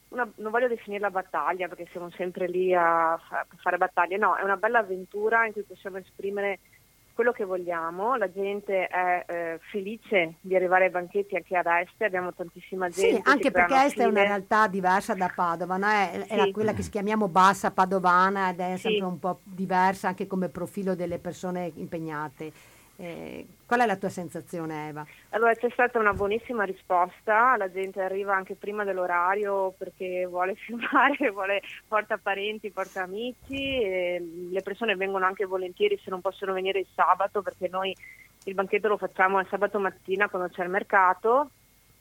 una, non voglio definirla battaglia perché siamo sempre lì a, a fare battaglie, no, è una bella avventura in cui possiamo esprimere quello che vogliamo, la gente è eh, felice di arrivare ai banchetti anche ad Este, abbiamo tantissima gente. Sì, anche perché Este è una realtà diversa da Padova, no? è, sì. quella che chiamiamo bassa padovana ed è sì. sempre un po' diversa anche come profilo delle persone impegnate. Eh, qual è la tua sensazione Eva? Allora c'è stata una buonissima risposta, la gente arriva anche prima dell'orario perché vuole filmare, vuole, porta parenti, porta amici, le persone vengono anche volentieri se non possono venire il sabato perché noi il banchetto lo facciamo il sabato mattina quando c'è il mercato,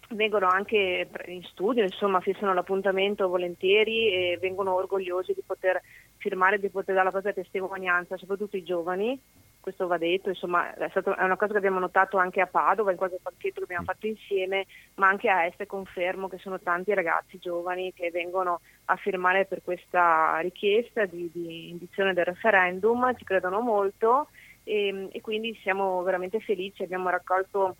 vengono anche in studio, insomma fissano l'appuntamento volentieri e vengono orgogliosi di poter firmare, di poter dare la propria testimonianza, soprattutto i giovani questo va detto, insomma è, stato, è, una cosa che abbiamo notato anche a Padova, in qualche pacchetto che abbiamo fatto insieme, ma anche a Este confermo che sono tanti ragazzi giovani che vengono a firmare per questa richiesta di, di indizione del referendum, ci credono molto e, e quindi siamo veramente felici, abbiamo raccolto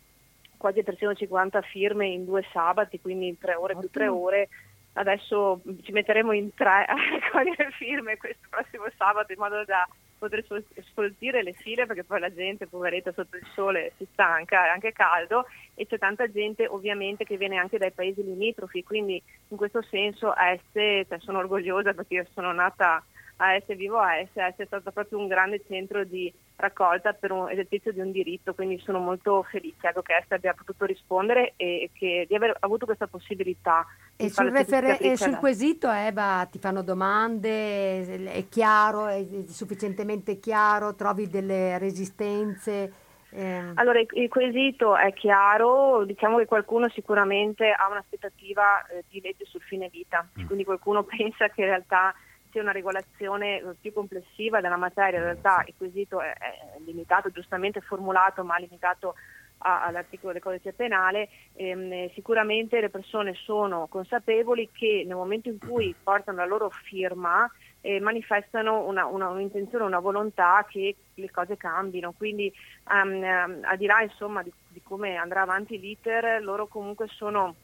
quasi 350 firme in due sabati, quindi in tre ore Ottimo. più tre ore. Adesso ci metteremo in tre a raccogliere firme questo prossimo sabato in modo da poter sfoltire le file perché poi la gente poveretta sotto il sole si stanca, è anche caldo e c'è tanta gente ovviamente che viene anche dai paesi limitrofi, quindi in questo senso a Este cioè, sono orgogliosa perché io sono nata a Este, vivo a Este, Este è stato proprio un grande centro di raccolta per un esercizio di un diritto, quindi sono molto felice ecco, che Este abbia potuto rispondere e, che, di aver avuto questa possibilità. E sul, refer- e sul quesito Eva ti fanno domande, è chiaro, è sufficientemente chiaro, trovi delle resistenze? Eh. Allora, il, il, quesito è chiaro, diciamo che qualcuno sicuramente ha un'aspettativa eh, di legge sul fine vita, mm. quindi qualcuno pensa che in realtà sia una regolazione più complessiva della materia, in realtà il quesito è, è limitato, giustamente formulato, ma limitato all'articolo del codice penale, ehm, sicuramente le persone sono consapevoli che nel momento in cui portano la loro firma eh, manifestano una, una, un'intenzione, una volontà che le cose cambino. Quindi um, um, al di là insomma, di, di come andrà avanti l'iter, loro comunque sono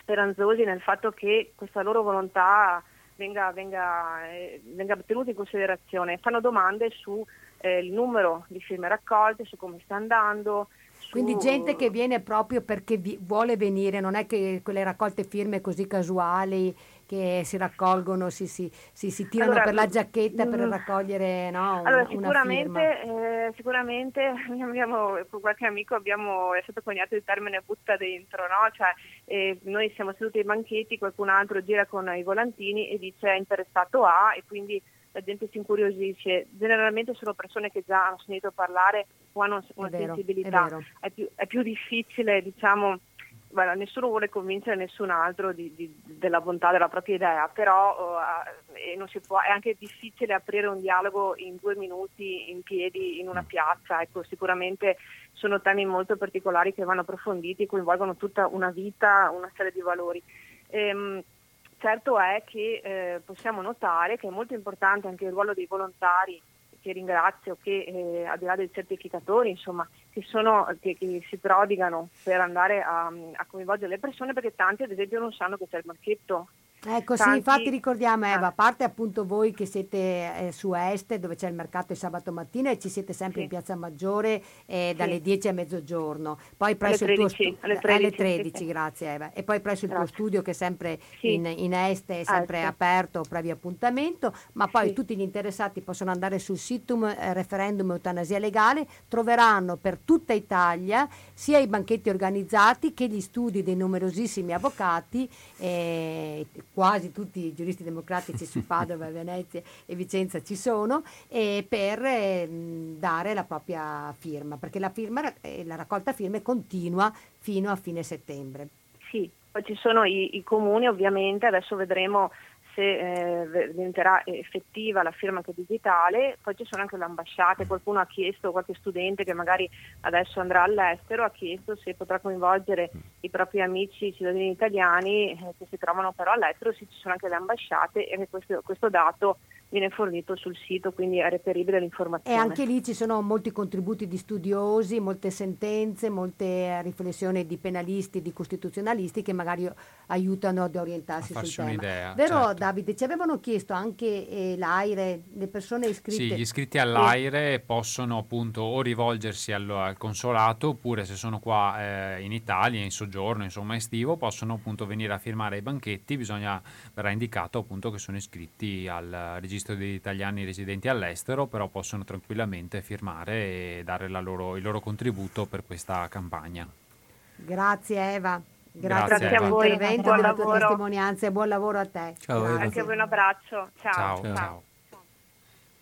speranzosi nel fatto che questa loro volontà venga, venga, eh, venga tenuta in considerazione. Fanno domande sul eh, numero di firme raccolte, su come sta andando, quindi gente che viene proprio perché vi- vuole venire, non è che quelle raccolte firme così casuali che si raccolgono, si, si, si, si tirano allora, per la giacchetta per mm. raccogliere no, allora, una, sicuramente, eh, sicuramente abbiamo, con qualche amico abbiamo, è stato coniato il termine butta dentro, no? cioè, eh, noi siamo seduti ai banchetti, qualcun altro gira con i volantini e dice è interessato a e quindi la gente si incuriosisce. Generalmente sono persone che già hanno sentito parlare o hanno una vero, sensibilità. È, è, più, è, più, difficile, diciamo, Beh, nessuno vuole convincere nessun altro di, di, della bontà della propria idea, però uh, può, è anche difficile aprire un dialogo in due minuti in piedi in una mm. piazza. Ecco, sicuramente sono temi molto particolari che vanno approfonditi, coinvolgono tutta una vita, una serie di valori. Ehm, certo è che eh, possiamo notare che è molto importante anche il ruolo dei volontari che ringrazio, che eh, al di là dei certificatori, insomma, che, sono, che, che si prodigano per andare a, a, coinvolgere le persone perché tanti ad esempio non sanno che c'è il banchetto Ecco Tanti... sì, infatti ricordiamo Eva, a parte appunto voi che siete eh, su Est dove c'è il mercato il sabato mattina e ci siete sempre sì. in Piazza Maggiore eh, dalle sì. 10 a mezzogiorno, poi presso alle 13, il tuo stu- alle 13, alle 13 grazie Eva, e poi presso il tuo studio che è sempre in, in, Est è sempre Alto. aperto, previ appuntamento, ma poi tutti gli interessati possono andare sul sito eh, referendum eutanasia legale, troveranno per tutta Italia sia i banchetti organizzati che gli studi dei numerosissimi avvocati eh, quasi tutti i giuristi democratici su Padova, Venezia e Vicenza ci sono, e per eh, dare la propria firma, perché la, firma, eh, la raccolta firme continua fino a fine settembre. Sì, poi ci sono i, i comuni ovviamente, adesso vedremo se eh, diventerà effettiva la firma anche digitale, poi ci sono anche le ambasciate, qualcuno ha chiesto, qualche studente che magari adesso andrà all'estero ha chiesto se potrà coinvolgere i propri amici cittadini italiani eh, che si trovano però all'estero, sì, ci sono anche le ambasciate e questo, questo dato viene fornito sul sito, quindi è reperibile l'informazione. E anche lì ci sono molti contributi di studiosi, molte sentenze, molte riflessioni di penalisti, di costituzionalisti che magari aiutano ad orientarsi sul tema. Un'idea, Vero certo. Davide? Ci avevano chiesto anche eh, l'AIRE, le persone iscritte. Sì, gli iscritti all'AIRE eh. possono appunto o rivolgersi al, al, consolato oppure se sono qua eh, in Italia, in soggiorno, insomma estivo, possono appunto venire a firmare i banchetti, bisogna, verrà indicato appunto che sono iscritti al registro registro degli italiani residenti all'estero, però possono tranquillamente firmare e dare loro, il loro contributo per questa campagna. Grazie Eva. Grazie, Grazie a voi, intervento, della tua testimonianza e buon lavoro a te. Ciao, Anche a voi un abbraccio. Ciao. Ciao. Ciao. Ciao.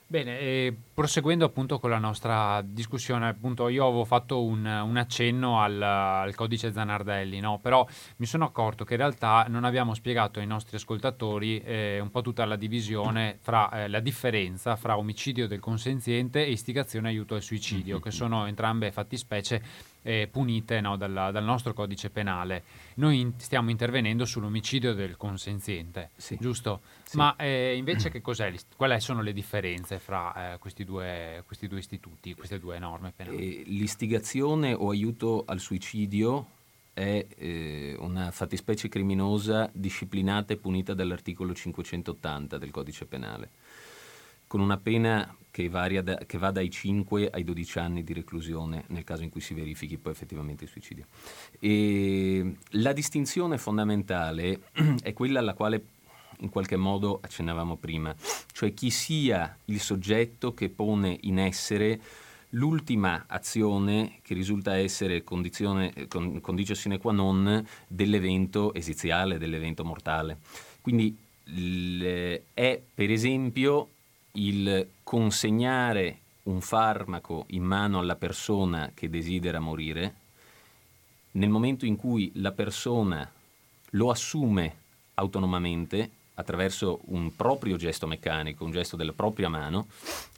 Bene, proseguendo appunto con la nostra discussione, appunto io avevo fatto un, un accenno al, al, codice Zanardelli, no? però mi sono accorto che in realtà non abbiamo spiegato ai nostri ascoltatori eh, un po' tutta la divisione fra eh, la differenza fra omicidio del consenziente e istigazione aiuto al suicidio, che sono entrambe fattispecie eh, punite no, dal, dal, nostro codice penale. Noi in, stiamo intervenendo sull'omicidio del consenziente, sì. giusto? Sì. Ma eh, invece che cos'è, quali sono le differenze fra eh, questi, due, questi, due, istituti, queste due norme penali? Eh, l'istigazione o aiuto al suicidio è eh, una fattispecie criminosa disciplinata e punita dall'articolo 580 del codice penale, con una pena che, da, che, va dai 5 ai 12 anni di reclusione nel caso in cui si verifichi poi effettivamente il suicidio. E la distinzione fondamentale è quella alla quale in qualche modo accennavamo prima, cioè chi sia il soggetto che pone in essere l'ultima azione che risulta essere condizione, con, condicio sine qua non dell'evento esiziale, dell'evento mortale. Quindi è per esempio il consegnare un farmaco in mano alla persona che desidera morire, nel momento in cui la persona lo assume autonomamente attraverso un proprio gesto meccanico, un gesto della propria mano,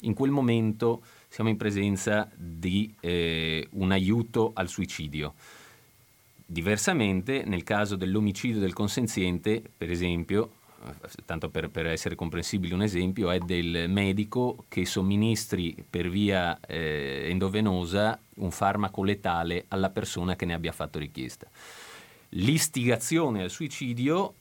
in quel momento siamo in presenza di eh, un aiuto al suicidio. Diversamente, nel caso dell'omicidio del consenziente, per esempio, tanto per, per, essere comprensibile un esempio, è del medico che somministri per via eh, endovenosa un farmaco letale alla persona che ne abbia fatto richiesta. L'istigazione al suicidio,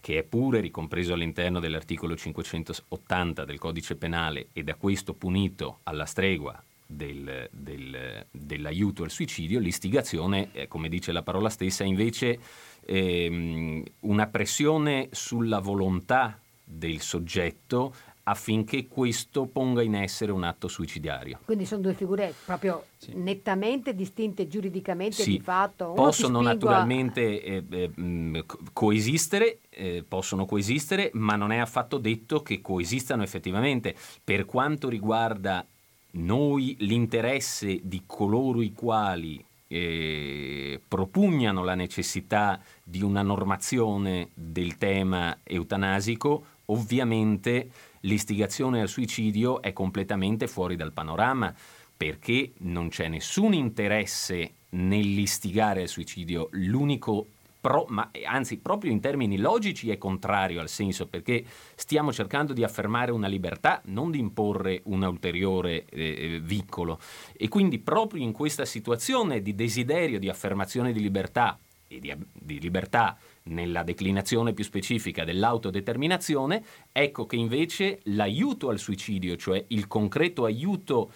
che è pure ricompreso all'interno dell'articolo 580 del codice penale e da questo punito alla stregua del, del, dell'aiuto al suicidio, l'istigazione, eh, come dice la parola stessa, invece ehm, una pressione sulla volontà del soggetto affinché questo ponga in essere un atto suicidario. Quindi sono due figure proprio sì. nettamente distinte giuridicamente sì. di fatto. Uno possono naturalmente eh, eh, coesistere, eh, possono coesistere, ma non è affatto detto che coesistano effettivamente. Per quanto riguarda noi l'interesse di coloro i quali eh, propugnano la necessità di una normazione del tema eutanasico, ovviamente l'istigazione al suicidio è completamente fuori dal panorama perché non c'è nessun interesse nell'istigare al suicidio, l'unico pro, ma anzi proprio in termini logici è contrario al senso perché stiamo cercando di affermare una libertà, non di imporre un ulteriore eh, vincolo. E quindi proprio in questa situazione di desiderio di affermazione di libertà e di, di libertà nella declinazione più specifica dell'autodeterminazione, ecco che invece l'aiuto al suicidio, cioè il concreto aiuto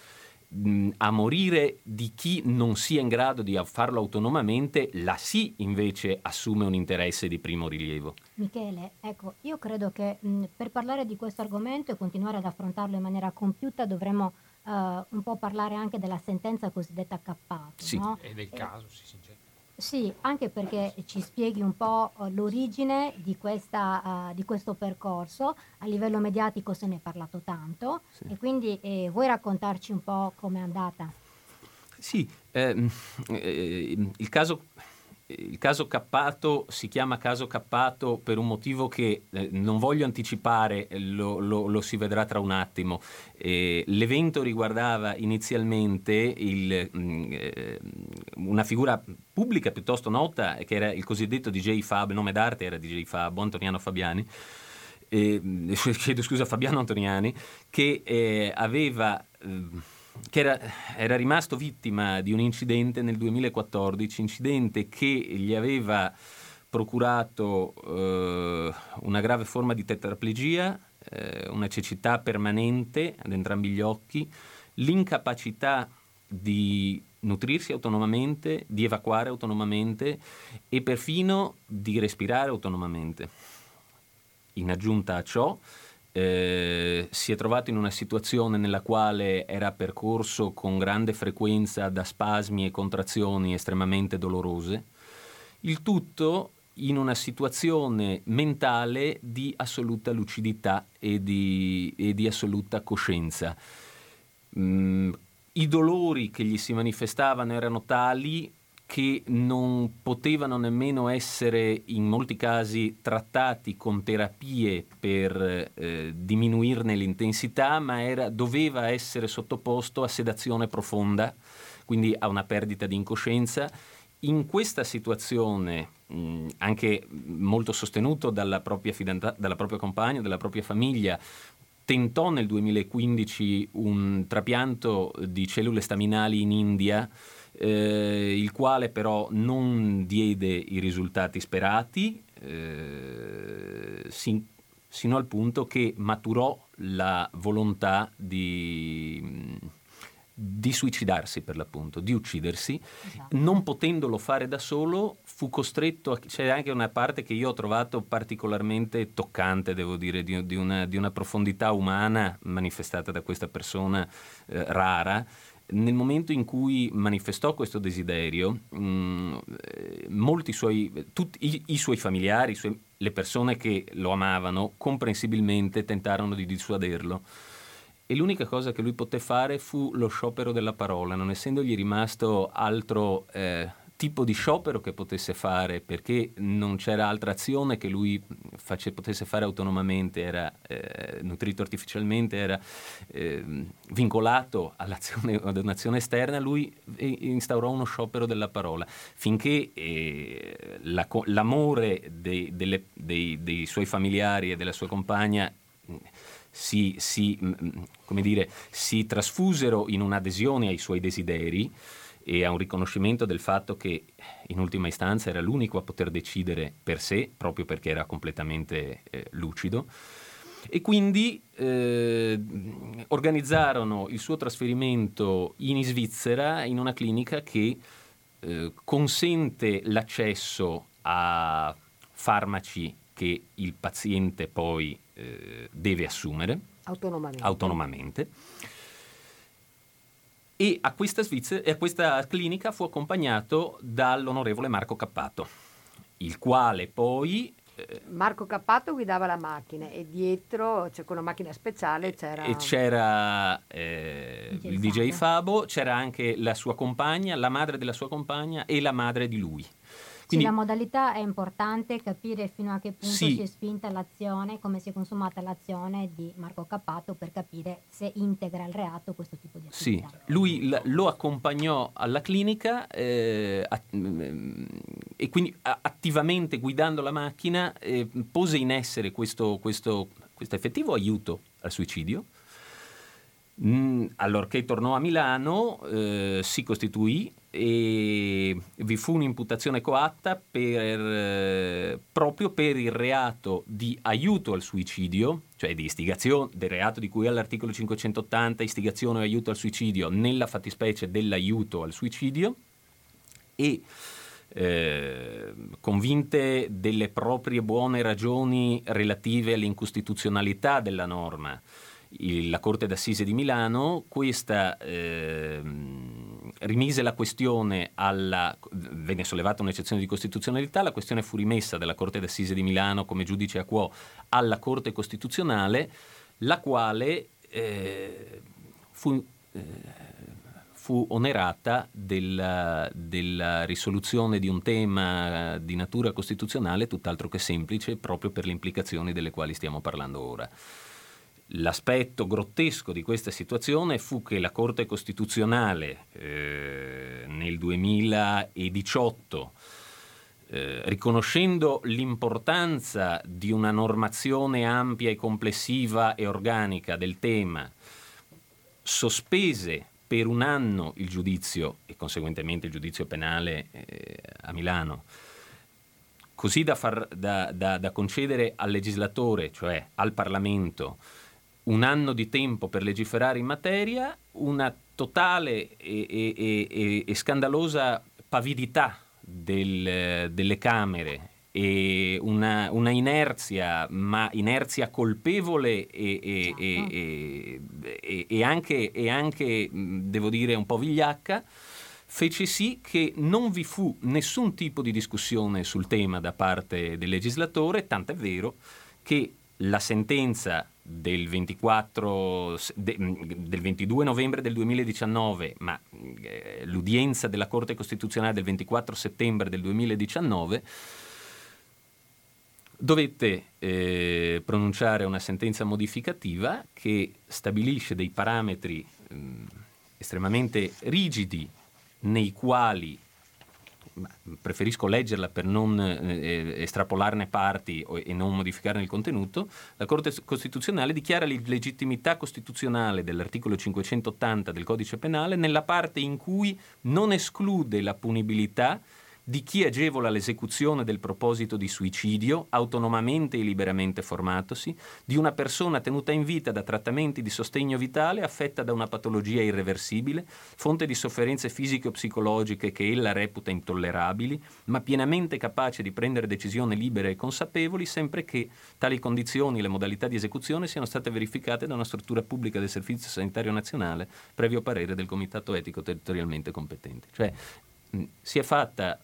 a morire di chi non sia in grado di farlo autonomamente, la sì invece assume un interesse di primo rilievo. Michele, ecco, io credo che mh, per parlare di questo argomento e continuare ad affrontarlo in maniera compiuta dovremmo uh, un po' parlare anche della sentenza cosiddetta cappato. Sì, no? e del caso, sì, sinceramente. Sì, anche perché ci spieghi un po' eh, l'origine di, questa, uh, di questo percorso. A livello mediatico se ne è parlato tanto sì. e quindi eh, vuoi raccontarci un po' com'è andata? Sì, ehm, eh, il caso il caso Cappato si chiama caso Cappato per un motivo che eh, non voglio anticipare, lo, lo, lo, si vedrà tra un attimo. Eh, l'evento riguardava inizialmente il, mh, mm, eh, una figura pubblica piuttosto nota, che era il cosiddetto DJ Fab, nome d'arte era DJ Fab, Antoniano Fabiani. Eh, chiedo scusa Fabiano Antoniani, che eh, aveva ehm, che era, era, rimasto vittima di un incidente nel 2014, incidente che gli aveva procurato eh, una grave forma di tetraplegia, eh, una cecità permanente ad entrambi gli occhi, l'incapacità di nutrirsi autonomamente, di evacuare autonomamente e perfino di respirare autonomamente. In aggiunta a ciò, eh, si è trovato in una situazione nella quale era percorso con grande frequenza da spasmi e contrazioni estremamente dolorose, il tutto in una situazione mentale di assoluta lucidità e di, e di assoluta coscienza. Mm, I dolori che gli si manifestavano erano tali che non potevano nemmeno essere in molti casi trattati con terapie per eh, diminuirne l'intensità, ma era, doveva essere sottoposto a sedazione profonda, quindi a una perdita di incoscienza. In questa situazione, mh, anche molto sostenuto dalla propria, fidanta- dalla propria compagna, dalla propria famiglia, tentò nel 2015 un trapianto di cellule staminali in India eh, il quale però non diede i risultati sperati, eh, sin, sino al punto che maturò la volontà di, di suicidarsi per l'appunto, di uccidersi, esatto. non potendolo fare da solo fu costretto, a, c'è anche una parte che io ho trovato particolarmente toccante, devo dire, di, di, una, di una, profondità umana manifestata da questa persona eh, rara, nel momento in cui manifestò questo desiderio, mh, mm, molti suoi, tutti i, i suoi familiari, i suoi, le persone che lo amavano, comprensibilmente tentarono di dissuaderlo. E l'unica cosa che lui poté fare fu lo sciopero della parola, non essendogli rimasto altro eh, tipo di sciopero che potesse fare, perché non c'era altra azione che lui face, potesse fare autonomamente, era eh, nutrito artificialmente, era eh, vincolato ad un'azione esterna, lui instaurò uno sciopero della parola, finché eh, la, l'amore dei, delle, dei, dei suoi familiari e della sua compagna si, si, mm, mm, dire, si trasfusero in un'adesione ai suoi desideri e a un riconoscimento del fatto che in ultima istanza era l'unico a poter decidere per sé, proprio perché era completamente eh, lucido. E quindi eh, organizzarono il suo trasferimento in Svizzera in una clinica che eh, consente l'accesso a farmaci che il paziente poi eh, deve assumere autonomamente. autonomamente. E a questa, Svizzera, a questa clinica fu accompagnato dall'onorevole Marco Cappato, il quale poi eh, Marco Cappato guidava la macchina e dietro c'è quella macchina speciale c'era, e c'era eh, DJ il DJ Fabo, c'era anche la sua compagna, la madre della sua compagna e la madre di lui. Quindi, sì, la modalità è importante capire fino a che punto sì. si è spinta l'azione, come si è consumata l'azione di Marco Cappato per capire se integra il reato questo tipo di attività. Sì, lui l- lo accompagnò alla clinica eh, att- mm, e quindi a- attivamente guidando la macchina eh, pose in essere questo, questo, questo effettivo aiuto al suicidio. Mm, allorché tornò a Milano eh, si costituì e vi fu un'imputazione coatta per, eh, proprio per il reato di aiuto al suicidio, cioè di istigazione, del reato di cui all'articolo 580, istigazione o aiuto al suicidio, nella fattispecie dell'aiuto al suicidio, e eh, convinte delle proprie buone ragioni relative all'incostituzionalità della norma, il, la Corte d'Assise di Milano, questa... Eh, rimise la questione alla, venne sollevata un'eccezione di costituzionalità, la questione fu rimessa dalla Corte d'Assise di Milano come giudice a quo alla Corte Costituzionale, la quale eh, fu, eh, fu, onerata della, della risoluzione di un tema di natura costituzionale tutt'altro che semplice, proprio per le implicazioni delle quali stiamo parlando ora. L'aspetto grottesco di questa situazione fu che la Corte Costituzionale eh, nel 2018, eh, riconoscendo l'importanza di una normazione ampia e complessiva e organica del tema, sospese per un anno il giudizio e conseguentemente il giudizio penale eh, a Milano, così da, far, da, da, da concedere al legislatore, cioè al Parlamento, un anno di tempo per legiferare in materia, una totale e, e, e, e scandalosa pavidità del, delle Camere e una, una, inerzia, ma inerzia colpevole e, certo. anche, e anche, devo dire, un po' vigliacca, fece sì che non vi fu nessun tipo di discussione sul tema da parte del legislatore, tant'è vero che la sentenza del, 24, de, del 22 novembre del 2019, ma eh, l'udienza della Corte Costituzionale del 24 settembre del 2019, dovette eh, pronunciare una sentenza modificativa che stabilisce dei parametri mh, estremamente rigidi nei quali preferisco leggerla per non eh, estrapolarne parti e non modificarne il contenuto, la Corte Costituzionale dichiara l'illegittimità costituzionale dell'articolo 580 del Codice Penale nella parte in cui non esclude la punibilità di chi agevola l'esecuzione del proposito di suicidio, autonomamente e liberamente formatosi, di una persona tenuta in vita da trattamenti di sostegno vitale affetta da una patologia irreversibile, fonte di sofferenze fisiche o psicologiche che ella reputa intollerabili, ma pienamente capace di prendere decisioni libere e consapevoli, sempre che tali condizioni e le modalità di esecuzione siano state verificate da una struttura pubblica del Servizio Sanitario Nazionale, previo parere del Comitato Etico Territorialmente competente. Cioè, Mm,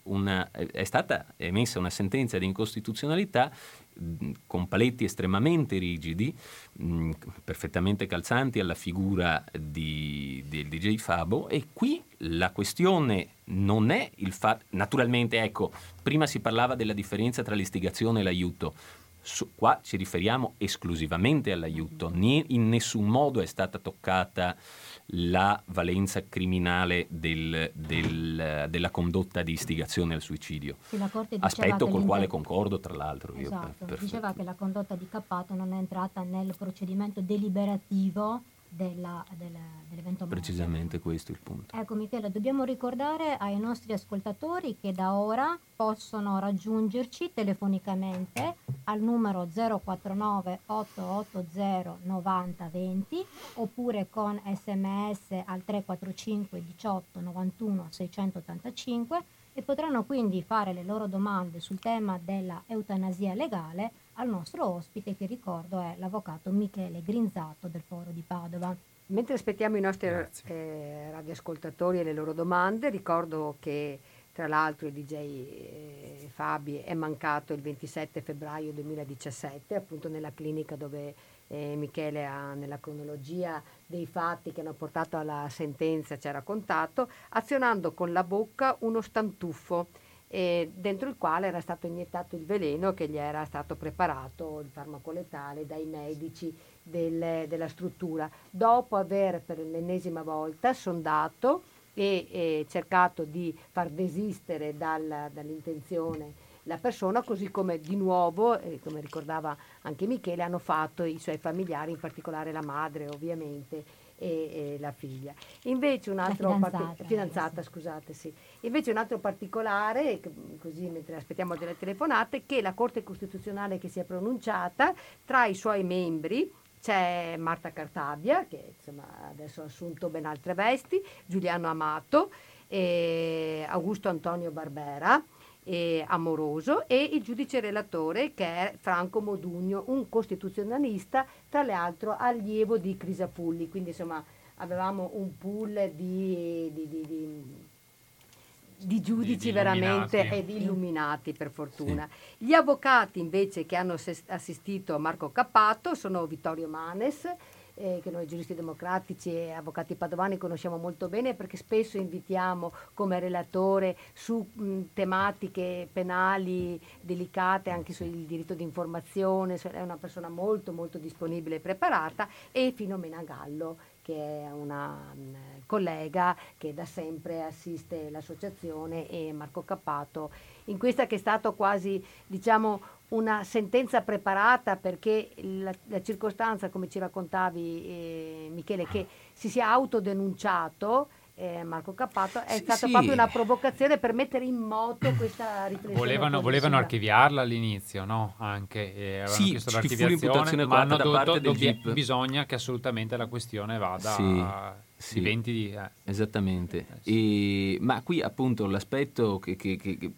una, è stata emessa una sentenza di incostituzionalità con paletti estremamente rigidi, perfettamente calzanti alla figura di, del DJ Fabo e qui la questione non è il fatto, naturalmente ecco, prima si parlava della differenza tra l'istigazione e l'aiuto, su, qua ci riferiamo esclusivamente all'aiuto, in nessun modo è stata toccata la valenza criminale del, del, della condotta di istigazione al suicidio. Aspetto col quale concordo, tra l'altro. Esatto, io, diceva che la condotta di Cappato non è entrata nel procedimento deliberativo della, della, dell'evento Precisamente questo è il punto. Ecco Michele, dobbiamo ricordare ai nostri ascoltatori che da ora possono raggiungerci telefonicamente al numero 049 880 90 20 oppure con sms al 345 18 91 685 e potranno quindi fare le loro domande sul tema della eutanasia legale al nostro ospite che ricordo è l'avvocato Michele Grinzato del Foro di Padova. Mentre aspettiamo i nostri eh, radioascoltatori e le loro domande, ricordo che tra l'altro il DJ eh, Fabi è mancato il 27 febbraio 2017, appunto nella clinica dove eh, Michele ha nella cronologia dei fatti che hanno portato alla sentenza ci ha raccontato, azionando con la bocca uno stantuffo eh, dentro il quale era stato iniettato il veleno che gli era stato preparato, il farmaco letale, dai medici del, della struttura, dopo aver per l'ennesima volta sondato e, e cercato di far desistere dal, dall'intenzione la persona, così come di nuovo, eh, come ricordava anche Michele, hanno fatto i suoi familiari, in particolare la madre ovviamente e, e la figlia. Invece un altro fidanzata, parti- fidanzata sì. scusate, sì. Invece un altro particolare, così mentre aspettiamo delle telefonate, che la Corte Costituzionale che si è pronunciata tra i suoi membri c'è Marta Cartabia, che insomma, adesso ha assunto ben altre vesti, Giuliano Amato, Augusto Antonio Barbera, e Amoroso e il giudice relatore che è Franco Modugno, un costituzionalista, tra l'altro allievo di Crisapulli, quindi insomma avevamo un pool di, di, di, di giudici di, veramente ed illuminati per fortuna. Sì. Gli avvocati invece che hanno assistito a Marco Cappato sono Vittorio Manes, eh, che noi giuristi democratici e avvocati padovani conosciamo molto bene perché spesso invitiamo come relatore su mh, tematiche penali delicate anche sul diritto di informazione, è una persona molto molto disponibile e preparata e Filomena Gallo che è una mh, collega che da sempre assiste l'associazione e Marco Cappato. In questa che è stato quasi diciamo una sentenza preparata perché la, la circostanza, come ci raccontavi eh, Michele, che si sia autodenunciato eh, Marco Cappato è sì, stata sì. proprio una provocazione per mettere in moto questa riflessione. Volevano, volevano archiviarla all'inizio, no? Anche eh, avevano sì, chiesto l'archiviazione, ma hanno dovuto, dobbia, bisogna che assolutamente la questione vada sì, a, sì. diventi di, eh. Esattamente. Eh, e, ma qui appunto l'aspetto che, che, che, che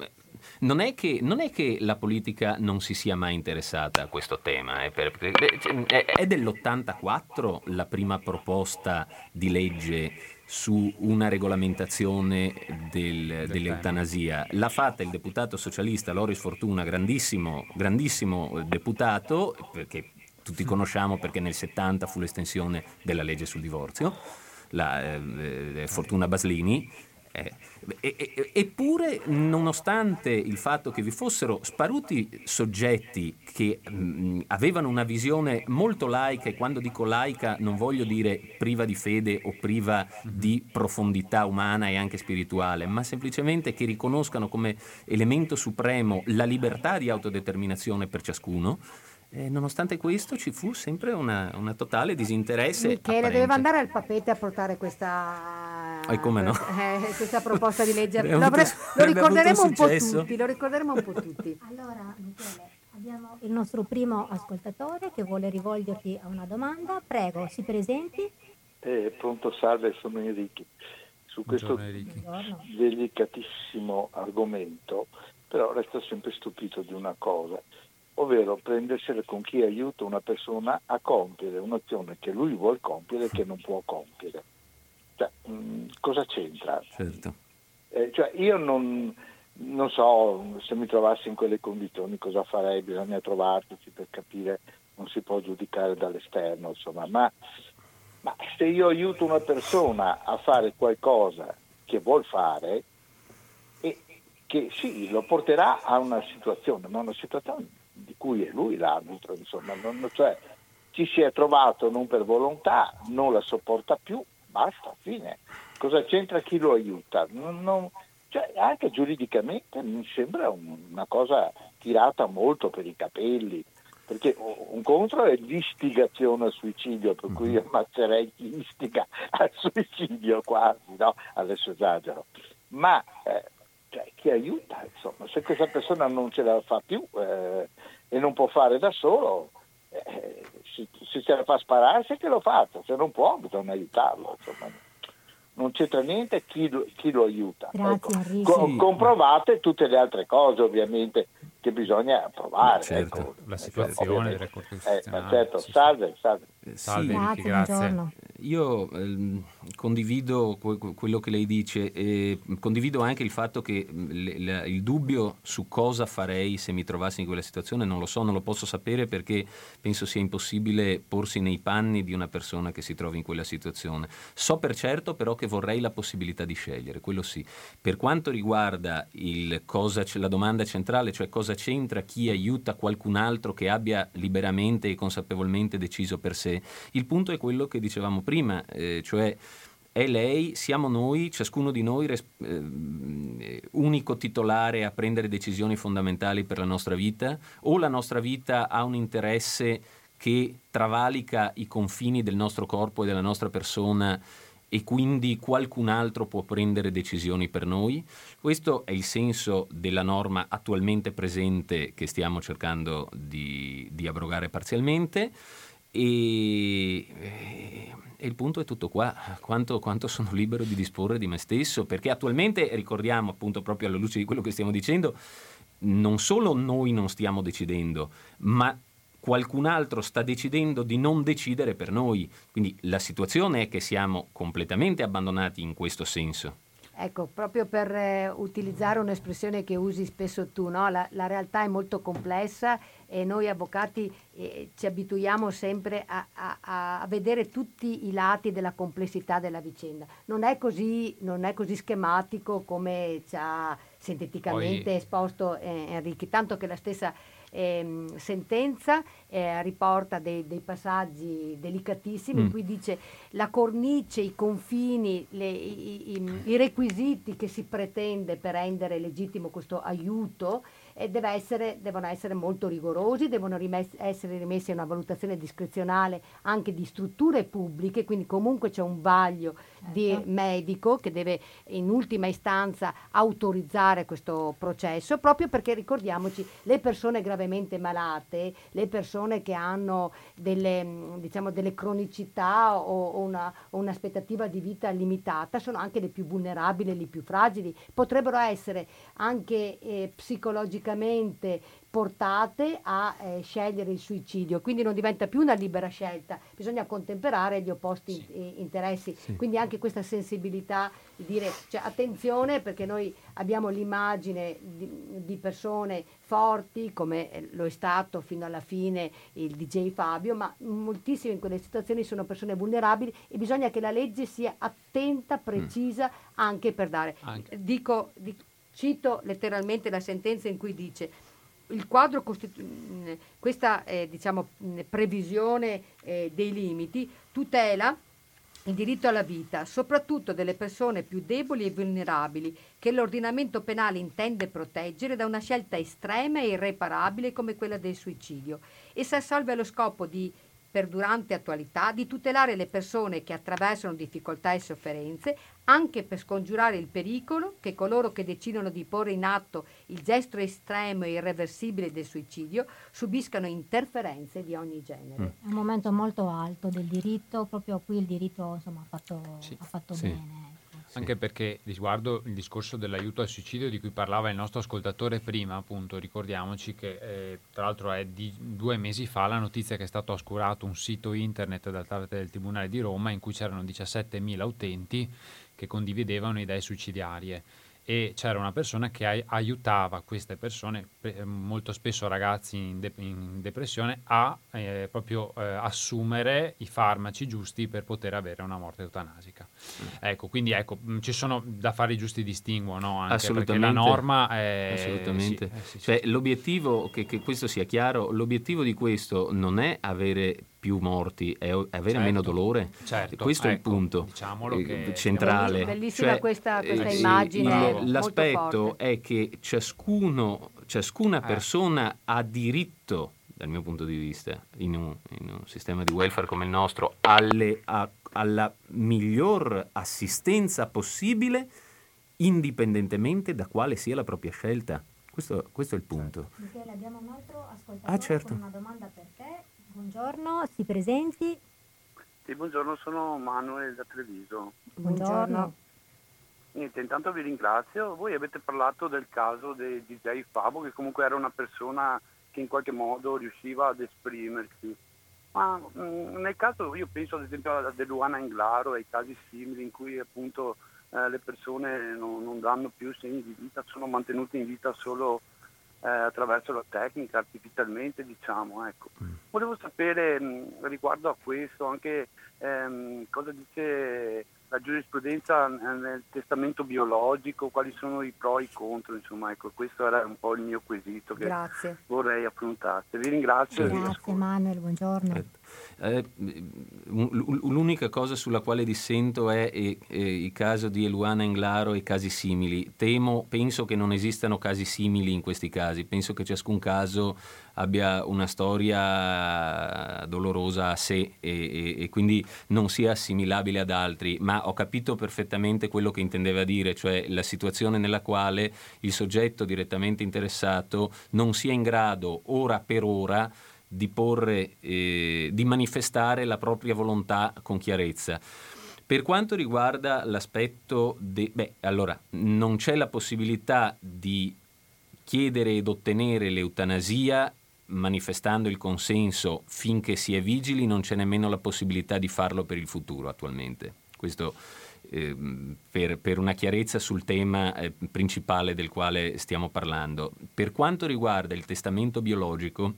non è, che, non è, che, la politica non si sia mai interessata a questo tema, eh, per, è, è dell'84 la prima proposta di legge su una regolamentazione del, dell'eutanasia. L'ha fatta il deputato socialista Loris Fortuna, grandissimo, grandissimo deputato, perché tutti conosciamo perché nel 70 fu l'estensione della legge sul divorzio, la eh, eh Fortuna Baslini. Eh, e, e, eppure, nonostante il fatto che vi fossero sparuti soggetti che mh, avevano una visione molto laica, e quando dico laica non voglio dire priva di fede o priva di profondità umana e anche spirituale, ma semplicemente che riconoscano come elemento supremo la libertà di autodeterminazione per ciascuno, eh, nonostante questo ci fu sempre una, una totale disinteresse. Michele apparente. doveva andare al papete a portare questa, eh, come no? eh, questa proposta di legge. lo, avrei, lo, ricorderemo un po' tutti, lo ricorderemo un po' tutti. Allora, Michele, abbiamo il nostro primo ascoltatore che vuole rivolgerti a una domanda. Prego, si presenti. Eh, pronto, salve, sono Enrico. Su questo delicatissimo argomento, però resto sempre stupito di una cosa ovvero prendersela con chi aiuta una persona a compiere un'azione che lui vuole compiere e che non può compiere. Cioè, mh, mm, cosa c'entra? Certo. Eh, cioè io non, non so se mi trovassi in quelle condizioni cosa farei, bisogna trovarsi per capire, non si può giudicare dall'esterno, insomma, ma, ma se io aiuto una persona a fare qualcosa che vuol fare, che sì, lo porterà a una situazione, ma una situazione cui è lui l'arbitro, insomma, non, cioè, ci si è trovato non per volontà, non la sopporta più, basta, fine. Cosa c'entra chi lo aiuta? Non, non, cioè, anche giuridicamente mi sembra una cosa tirata molto per i capelli, perché un contro è l'istigazione al suicidio, per cui io mhm. ammazzerei chi istiga al suicidio quasi, no? adesso esagero, ma eh, cioè, chi aiuta, insomma, se questa persona non ce la fa più eh, e non può fare da solo, eh, se, se, ce la fa spararsi che lo faccia, se non può bisogna aiutarlo. Insomma non c'entra niente chi lo, chi lo aiuta. Grazie, ecco. Co- comprovate tutte le altre cose ovviamente che bisogna provare. Certo, ecco. la situazione delle corti eh, certo, sì, salve, salve. Salve, sì, grazie. grazie. Io eh, condivido quello che lei dice e condivido anche il fatto che le, il dubbio su cosa farei se mi trovassi in quella situazione non lo so, non lo posso sapere perché penso sia impossibile porsi nei panni di una persona che si trova in quella situazione. So per certo però che vorrei la possibilità di scegliere, quello sì. Per quanto riguarda cosa, la domanda centrale, cioè cosa c'entra chi aiuta qualcun altro che abbia liberamente e consapevolmente deciso per sé, il punto è quello che dicevamo prima, eh, cioè è lei, siamo noi, ciascuno di noi eh, unico titolare a prendere decisioni fondamentali per la nostra vita o la nostra vita ha un interesse che travalica i confini del nostro corpo e della nostra persona e quindi qualcun altro può prendere decisioni per noi. Questo è il senso della norma attualmente presente che stiamo cercando di, di abrogare parzialmente. E, e, il punto è tutto qua, quanto, quanto, sono libero di disporre di me stesso, perché attualmente, ricordiamo appunto proprio alla luce di quello che stiamo dicendo, non solo noi non stiamo decidendo, ma qualcun altro sta decidendo di non decidere per noi. Quindi la situazione è che siamo completamente abbandonati in questo senso. Ecco, proprio per eh, utilizzare un'espressione che usi spesso tu, no? la, la, realtà è molto complessa e noi avvocati eh, ci abituiamo sempre a, a, a, vedere tutti i lati della complessità della vicenda. Non è così, non è così schematico come ci ha sinteticamente Poi... esposto eh, Enrico, tanto che la stessa eh, sentenza eh, riporta dei, dei, passaggi delicatissimi mm. in cui dice la cornice, i confini, le, i, i, i, requisiti che si pretende per rendere legittimo questo aiuto eh, essere, devono essere molto rigorosi, devono rimess- essere rimessi a una valutazione discrezionale anche di strutture pubbliche, quindi comunque c'è un vaglio certo. di medico che deve in ultima istanza autorizzare questo processo, proprio perché ricordiamoci le persone gravemente malate, le persone che hanno delle, diciamo, delle cronicità o, o, una, o un'aspettativa di vita limitata sono anche le più vulnerabili, le più fragili, potrebbero essere anche eh, psicologicamente psicologicamente portate a eh, scegliere il suicidio, quindi non diventa più una libera scelta, bisogna contemperare gli opposti sì. in, interessi, sì. quindi anche questa sensibilità di dire cioè, attenzione perché noi abbiamo l'immagine di, di, persone forti come eh, lo è stato fino alla fine il DJ Fabio, ma moltissime in quelle situazioni sono persone vulnerabili e bisogna che la legge sia attenta, precisa mm. anche per dare. Anche. Dico, dico Cito letteralmente la sentenza in cui dice il quadro costitu- questa eh, diciamo, previsione eh, dei limiti tutela il diritto alla vita, soprattutto delle persone più deboli e vulnerabili, che l'ordinamento penale intende proteggere da una scelta estrema e irreparabile come quella del suicidio. Essa assolve allo scopo di per durante attualità di tutelare le persone che attraversano difficoltà e sofferenze, anche per scongiurare il pericolo che coloro che decidono di porre in atto il gesto estremo e irreversibile del suicidio subiscano interferenze di ogni genere. Mm. È un momento molto alto del diritto, proprio qui il diritto insomma, ha fatto, sì. ha fatto sì. bene. Anche perché riguardo il discorso dell'aiuto al suicidio di cui parlava il nostro ascoltatore prima, appunto, ricordiamoci che eh, tra l'altro è di due mesi fa la notizia che è stato oscurato un sito internet da parte del Tribunale di Roma in cui c'erano 17.000 utenti che condividevano idee suicidarie e c'era una persona che ai- aiutava queste persone, pe- molto spesso ragazzi in, de- in depressione, a eh, proprio eh, assumere i farmaci giusti per poter avere una morte eutanasica. Ecco, quindi ecco, mh, ci sono da fare i giusti distinguo, no? Anche perché la norma è... Assolutamente. sì, eh, sì, sì. Cioè, l'obiettivo, che, che questo sia chiaro, l'obiettivo di questo non è avere più morti, è avere Certo, meno dolore. certo, questo è il ecco, punto diciamolo eh, che- centrale. Belli- bellissima Cioè, questa- questa eh, immagine, il- molto l'aspetto è che ciascuno, ciascuna Eh. persona ha diritto, dal mio punto di vista, in un, in un sistema di welfare come il nostro, alle- a- alla miglior assistenza possibile, indipendentemente da quale sia la propria scelta. Questo, questo è il punto. Michele, abbiamo un altro ascoltatore Ah, certo. con una domanda per te. Buongiorno, si presenti. Sì, buongiorno, sono Manuel da Treviso. Buongiorno. Niente, intanto vi ringrazio. Voi avete parlato del caso del DJ Fabo, che comunque era una persona che in qualche modo riusciva ad esprimersi. Ma mm, nel caso, io penso ad esempio a De Luana Inglaro, ai casi simili in cui appunto eh, le persone non, non danno più segni di vita, sono mantenute in vita solo eh, attraverso la tecnica, artificialmente diciamo. Ecco. Volevo sapere mh, riguardo a questo anche ehm, cosa dice la giurisprudenza eh, nel testamento biologico, quali sono i pro e i contro, insomma, ecco, questo era un po' il mio quesito che Grazie. vorrei affrontasse. Vi ringrazio. Grazie. Manuel, buongiorno. Eh, l- l'unica cosa sulla quale dissento è eh, eh, il caso di Eluana Englaro e casi simili. Temo, penso che non esistano casi simili in questi casi, penso che ciascun caso abbia una storia dolorosa a sé e, e- e quindi non sia assimilabile ad altri, ma ho capito perfettamente quello che intendeva dire, cioè la situazione nella quale il soggetto direttamente interessato non sia in grado ora per ora di porre, eh, di manifestare la propria volontà con chiarezza. Per quanto riguarda l'aspetto de- beh, allora non c'è la possibilità di chiedere ed ottenere l'eutanasia manifestando il consenso finché si è vigili, non c'è nemmeno la possibilità di farlo per il futuro attualmente. Questo ehm, per, per una chiarezza sul tema eh, principale del quale stiamo parlando. Per quanto riguarda il testamento biologico,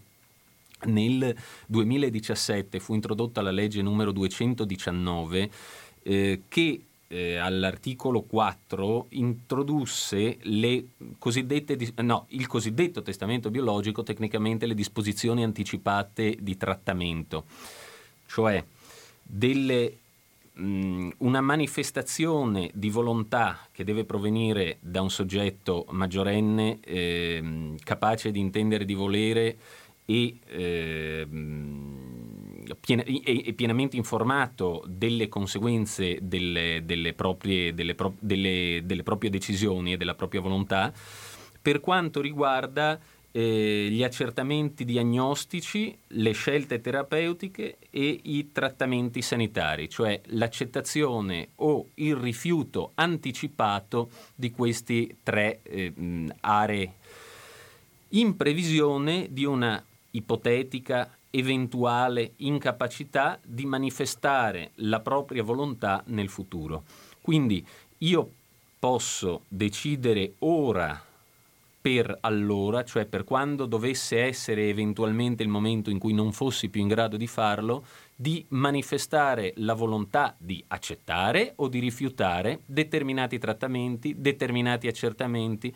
nel 2017 fu introdotta la legge numero 219 eh, che eh, all'articolo 4 introdusse dis- no, il cosiddetto testamento biologico, tecnicamente le disposizioni anticipate di trattamento, cioè delle mh, una manifestazione di volontà che deve provenire da un soggetto maggiorenne ehm, capace di intendere di volere e, pien- e- pienamente informato delle conseguenze delle, delle proprie, delle pro- delle- proprie decisioni e della propria volontà. Per quanto riguarda eh, gli accertamenti diagnostici, le scelte terapeutiche e i trattamenti sanitari, cioè l'accettazione o il rifiuto anticipato di queste tre eh, aree. In previsione di una ipotetica eventuale incapacità di manifestare la propria volontà nel futuro. Quindi io posso decidere ora per allora, cioè per quando dovesse essere eventualmente il momento in cui non fossi più in grado di farlo, di manifestare la volontà di accettare o di rifiutare determinati trattamenti, determinati accertamenti,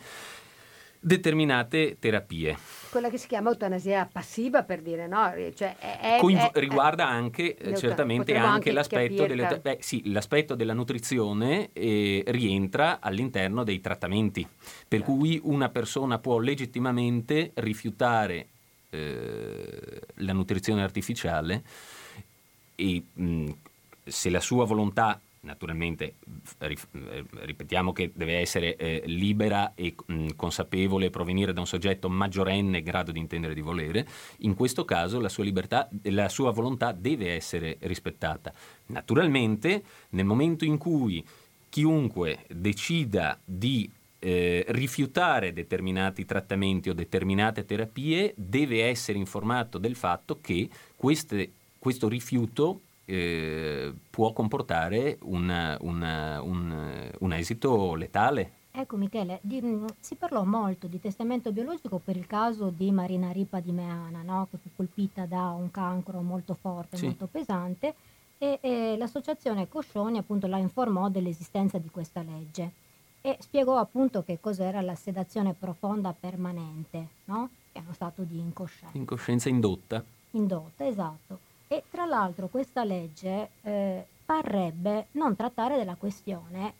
determinate terapie. Quella che si chiama eutanasia passiva, per dire, no? Cioè, è- Coinvo- è- riguarda anche eh, certamente anche, anche l'aspetto, delle- beh, sì, l'aspetto della nutrizione eh, rientra all'interno dei trattamenti, per Certo. cui una persona può legittimamente rifiutare eh, la nutrizione artificiale e mh, se la sua volontà naturalmente rif- eh, ripetiamo che deve essere eh, libera e mh, consapevole provenire da un soggetto maggiorenne in grado di intendere di volere. In questo caso la sua libertà la sua volontà deve essere rispettata. Naturalmente nel momento in cui chiunque decida di eh, rifiutare determinati trattamenti o determinate terapie deve essere informato del fatto che queste- questo rifiuto eh, può comportare una- una- un, un esito letale Ecco Michele, di, mh, si parlò molto di testamento biologico per il caso di Marina Ripa di Meana, no? che fu colpita da un cancro molto forte, Sì. molto pesante, e, e l'associazione Coscioni appunto la informò dell'esistenza di questa legge e spiegò appunto che cos'era la sedazione profonda permanente, no? che è uno stato di incoscienza. Incoscienza indotta. Indotta, esatto. E tra l'altro questa legge eh, parrebbe non trattare della questione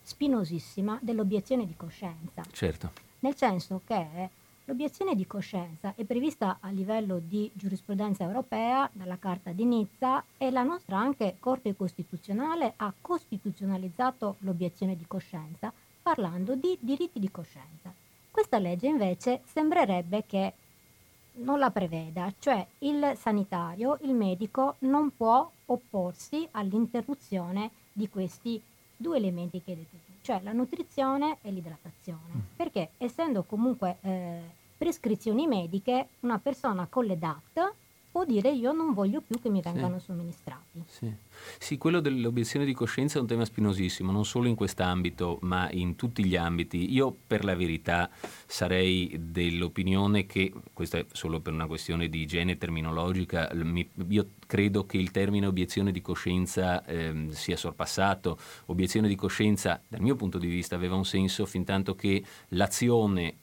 spinosissima dell'obiezione di coscienza, Certo. nel senso che l'obiezione di coscienza è prevista a livello di giurisprudenza europea dalla Carta di Nizza e la nostra anche Corte Costituzionale ha costituzionalizzato l'obiezione di coscienza parlando di diritti di coscienza. Questa legge invece sembrerebbe che non la preveda, cioè il sanitario, il medico non può opporsi all'interruzione di questi due elementi che hai detto tu, cioè la nutrizione e l'idratazione, perché essendo comunque eh, prescrizioni mediche, una persona con le DAT può dire io non voglio più che mi vengano somministrati. Sì. Sì, quello dell'obiezione di coscienza è un tema spinosissimo, non solo in quest'ambito, ma in tutti gli ambiti. Io, per la verità, sarei dell'opinione che, questa è solo per una questione di igiene terminologica, mi- io credo che il termine obiezione di coscienza ehm, sia sorpassato. Obiezione di coscienza, dal mio punto di vista, aveva un senso fin tanto che l'azione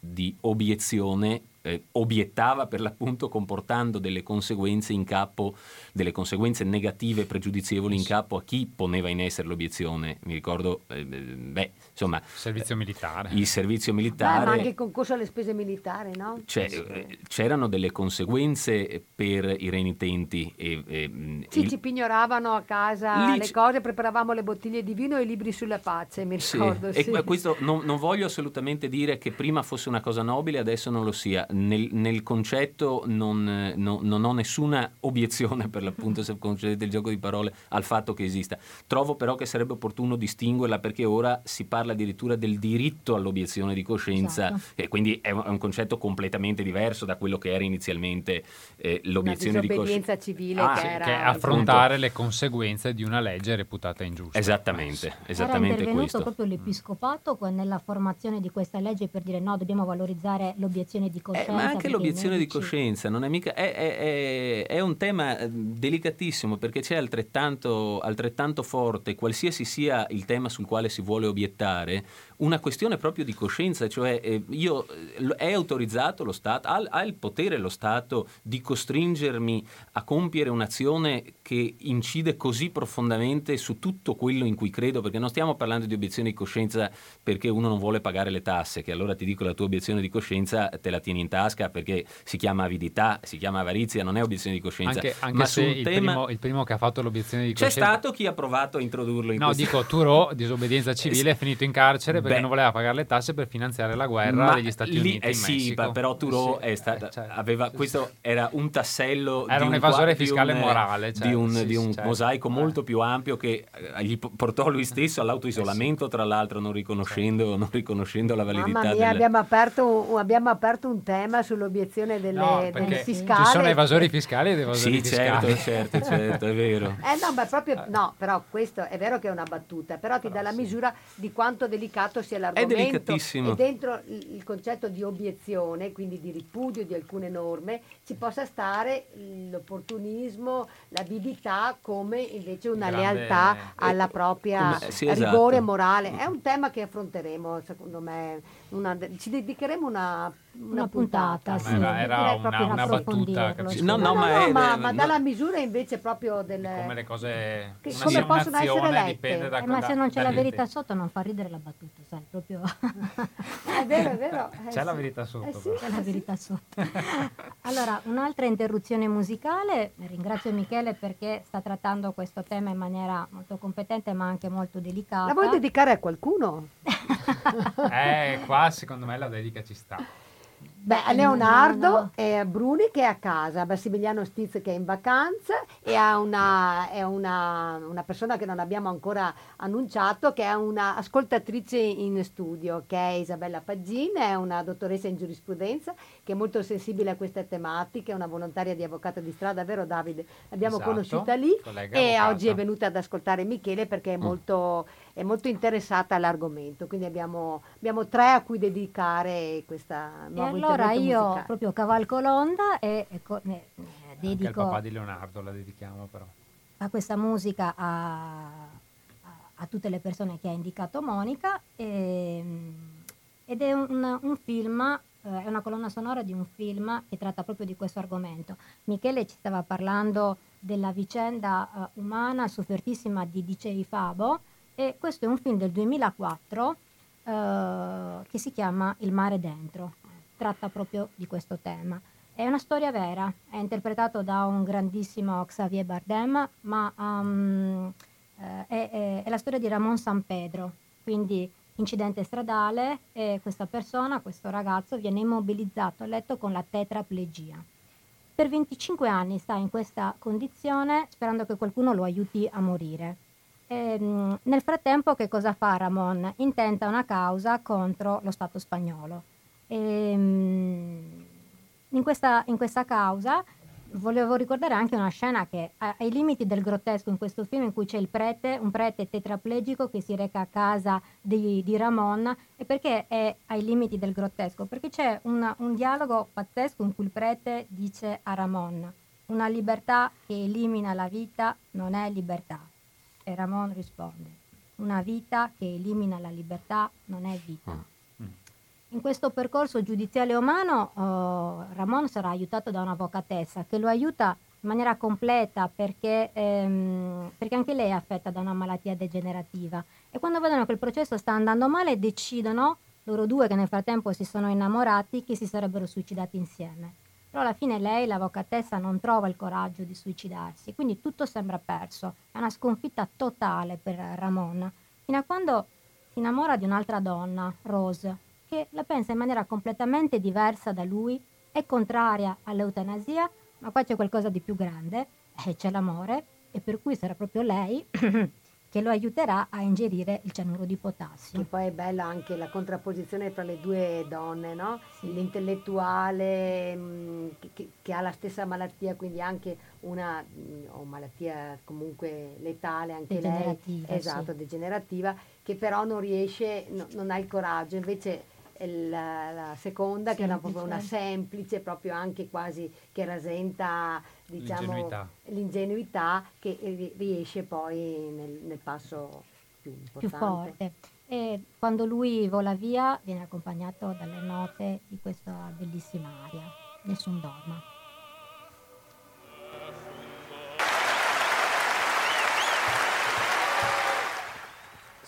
di obiezione eh, obiettava per l'appunto comportando delle conseguenze in capo, delle conseguenze negative e pregiudizievoli in capo a chi poneva in essere l'obiezione. Mi ricordo, eh, beh, insomma, Servizio militare. il servizio Beh, ma militare. anche il concorso alle spese militari, no? Cioè, eh, c'erano delle conseguenze per i renitenti e, e, mh, Sì, il- ci pignoravano a casa Lì le ci- cose, preparavamo le bottiglie di vino e i libri sulla pace, mi Sì, ricordo. e sì. que- questo non, non voglio assolutamente dire che prima fosse una cosa nobile, adesso non lo sia. Nel, nel concetto non, no- non ho nessuna obiezione, per l'appunto, se concedete il gioco di parole, al fatto che esista. Trovo però che sarebbe opportuno distinguerla perché ora si parla addirittura del diritto all'obiezione di coscienza Esatto. e quindi è un, è un concetto completamente diverso da quello che era inizialmente eh, l'obiezione di coscienza. civile Ah, che era... Che è affrontare le conseguenze di una legge reputata ingiusta. Esattamente, Era esattamente intervenuto questo. proprio l'Episcopato nella formazione di questa legge per dire no, dobbiamo valorizzare l'obiezione di Eh, coscienza. ma anche l'obiezione di coscienza non è mica è, è- è- un tema eh, delicatissimo perché c'è altrettanto, altrettanto forte, qualsiasi sia il tema sul quale si vuole obiettare, una questione proprio di coscienza, cioè eh, io, eh, è autorizzato lo Stato, ha, ha il potere lo Stato di costringermi a compiere un'azione che incide così profondamente su tutto quello in cui credo, perché non stiamo parlando di obiezione di coscienza perché uno non vuole pagare le tasse, che allora ti dico la tua obiezione di coscienza te la tieni in tasca perché si chiama avidità, si chiama avarizia, non è obiezione di coscienza. Anche, anche Ma se sul il, tema primo, il primo che ha fatto l'obiezione di c'è coscienza... stato chi ha provato a introdurlo in No, questo dico Turo, disobbedienza civile, è finito in carcere perché Beh. non voleva pagare le tasse per finanziare la guerra Ma degli Stati lì- Uniti eh in sì, però Turo Sì, è sta- eh, cioè, aveva, sì, questo sì. era un tassello Era di un evasore qua- di fiscale un, eh, morale, cioè, di un, sì, di un certo. mosaico Eh. molto più ampio che eh, gli po- portò lui stesso all'autoisolamento, tra l'altro non riconoscendo, non riconoscendo la validità Mamma mia, del... abbiamo aperto, abbiamo aperto un tema sull'obiezione delle, No, del perché fiscale. ci sono evasori fiscali ed evasori Sì, certo, fiscali. certo, certo, è vero. Eh no, ma proprio no, però questo è vero che è una battuta, però ti dà la misura di quanto delicato sia l'argomento. delicatissimo. E dentro il, concetto di obiezione, quindi di ripudio di alcune norme, ci possa stare l'opportunismo, l'avidità come invece una Grande- lealtà alla propria come- sì, rigore esatto. morale. È un tema che affronteremo, secondo me, una- ci dedicheremo una, una puntata, sì. era, era una, proprio una battuta. No, No, no, ma no, è- ma, eh, ma no. dalla misura invece proprio del... come le cose Che- una come possono essere lette. dipende da Eh, ma da- se non c'è la verità sotto non fa ridere la battuta, sai, proprio È vero, è vero. eh, C'è la sì. verità sotto, Eh sì, c'è la eh verità sotto. Allora, un'altra interruzione musicale, ringrazio Michele perché sta trattando questo tema in maniera molto competente ma anche molto delicata. La vuoi dedicare a qualcuno? Eh, qua secondo me la dedica ci sta. Beh, a Eh, Leonardo no, no. e a Bruni che è a casa, a Massimiliano Stiz che è in vacanza e a una, è una, una persona che non abbiamo ancora annunciato che è una ascoltatrice in studio che è Isabella Paggin, è una dottoressa in giurisprudenza che è molto sensibile a queste tematiche, è una volontaria di avvocato di strada, vero Davide? L'abbiamo Esatto, conosciuta lì e avvocata. oggi è venuta ad ascoltare Michele perché è molto è molto interessata all'argomento, quindi abbiamo, abbiamo tre a cui dedicare questa nuova E allora io musicale. proprio cavalco l'onda e, e co- ne- ne Anche il dedico papà di Leonardo la dedichiamo però. a questa musica a, a- a tutte le persone che ha indicato Monica e, ed è un, un film, eh, è una colonna sonora di un film che tratta proprio di questo argomento. Michele ci stava parlando della vicenda eh, umana soffertissima di DJ Fabo e questo è un film del 2004 eh, che si chiama Il mare dentro, tratta proprio di questo tema. È una storia vera, è interpretato da un grandissimo Xavier Bardem, ma um, eh, è, è- la storia di Ramon San Pedro, quindi incidente stradale e questa persona, questo ragazzo, viene immobilizzato a letto con la tetraplegia. Per 25 anni sta in questa condizione sperando che qualcuno lo aiuti a morire. Ehm, nel frattempo che cosa fa Ramon? Intenta una causa contro lo Stato spagnolo. Ehm, in, questa, in questa causa volevo ricordare anche una scena che ai limiti del grottesco in questo film in cui c'è il prete, un prete tetraplegico che si reca a casa di, di Ramon e perché è ai limiti del grottesco? Perché c'è un, un dialogo pazzesco in cui il prete dice a Ramon una libertà che elimina la vita non è libertà e Ramon risponde una vita che elimina la libertà non è vita. In questo percorso giudiziale umano eh, Ramon sarà aiutato da un'avvocatessa che lo aiuta in maniera completa perché, ehm, perché anche lei è affetta da una malattia degenerativa e quando vedono che il processo sta andando male decidono, loro due che nel frattempo si sono innamorati, che si sarebbero suicidati insieme. Però alla fine lei, l'avvocatessa, non trova il coraggio di suicidarsi, quindi tutto sembra perso. È una sconfitta totale per Ramon, fino a quando si innamora di un'altra donna, Rose, che la pensa in maniera completamente diversa da lui, è contraria all'eutanasia, ma qua c'è qualcosa di più grande, e c'è l'amore, e per cui sarà proprio lei che lo aiuterà a ingerire il cianuro di potassio. Che poi è bella anche la contrapposizione tra le due donne, no? L'intellettuale mh, che, che- che ha la stessa malattia, quindi anche una mh, o malattia comunque letale anche lei, Degenerativa, esatto, sì. degenerativa, che però non riesce, no- non ha il coraggio, invece la, la seconda che è una, proprio una semplice, proprio anche quasi che rasenta diciamo, L'ingenuità. l'ingenuità che ri- riesce poi nel, nel passo più più importante. forte. E quando lui vola via viene accompagnato dalle note di questa bellissima aria. Nessun dorma.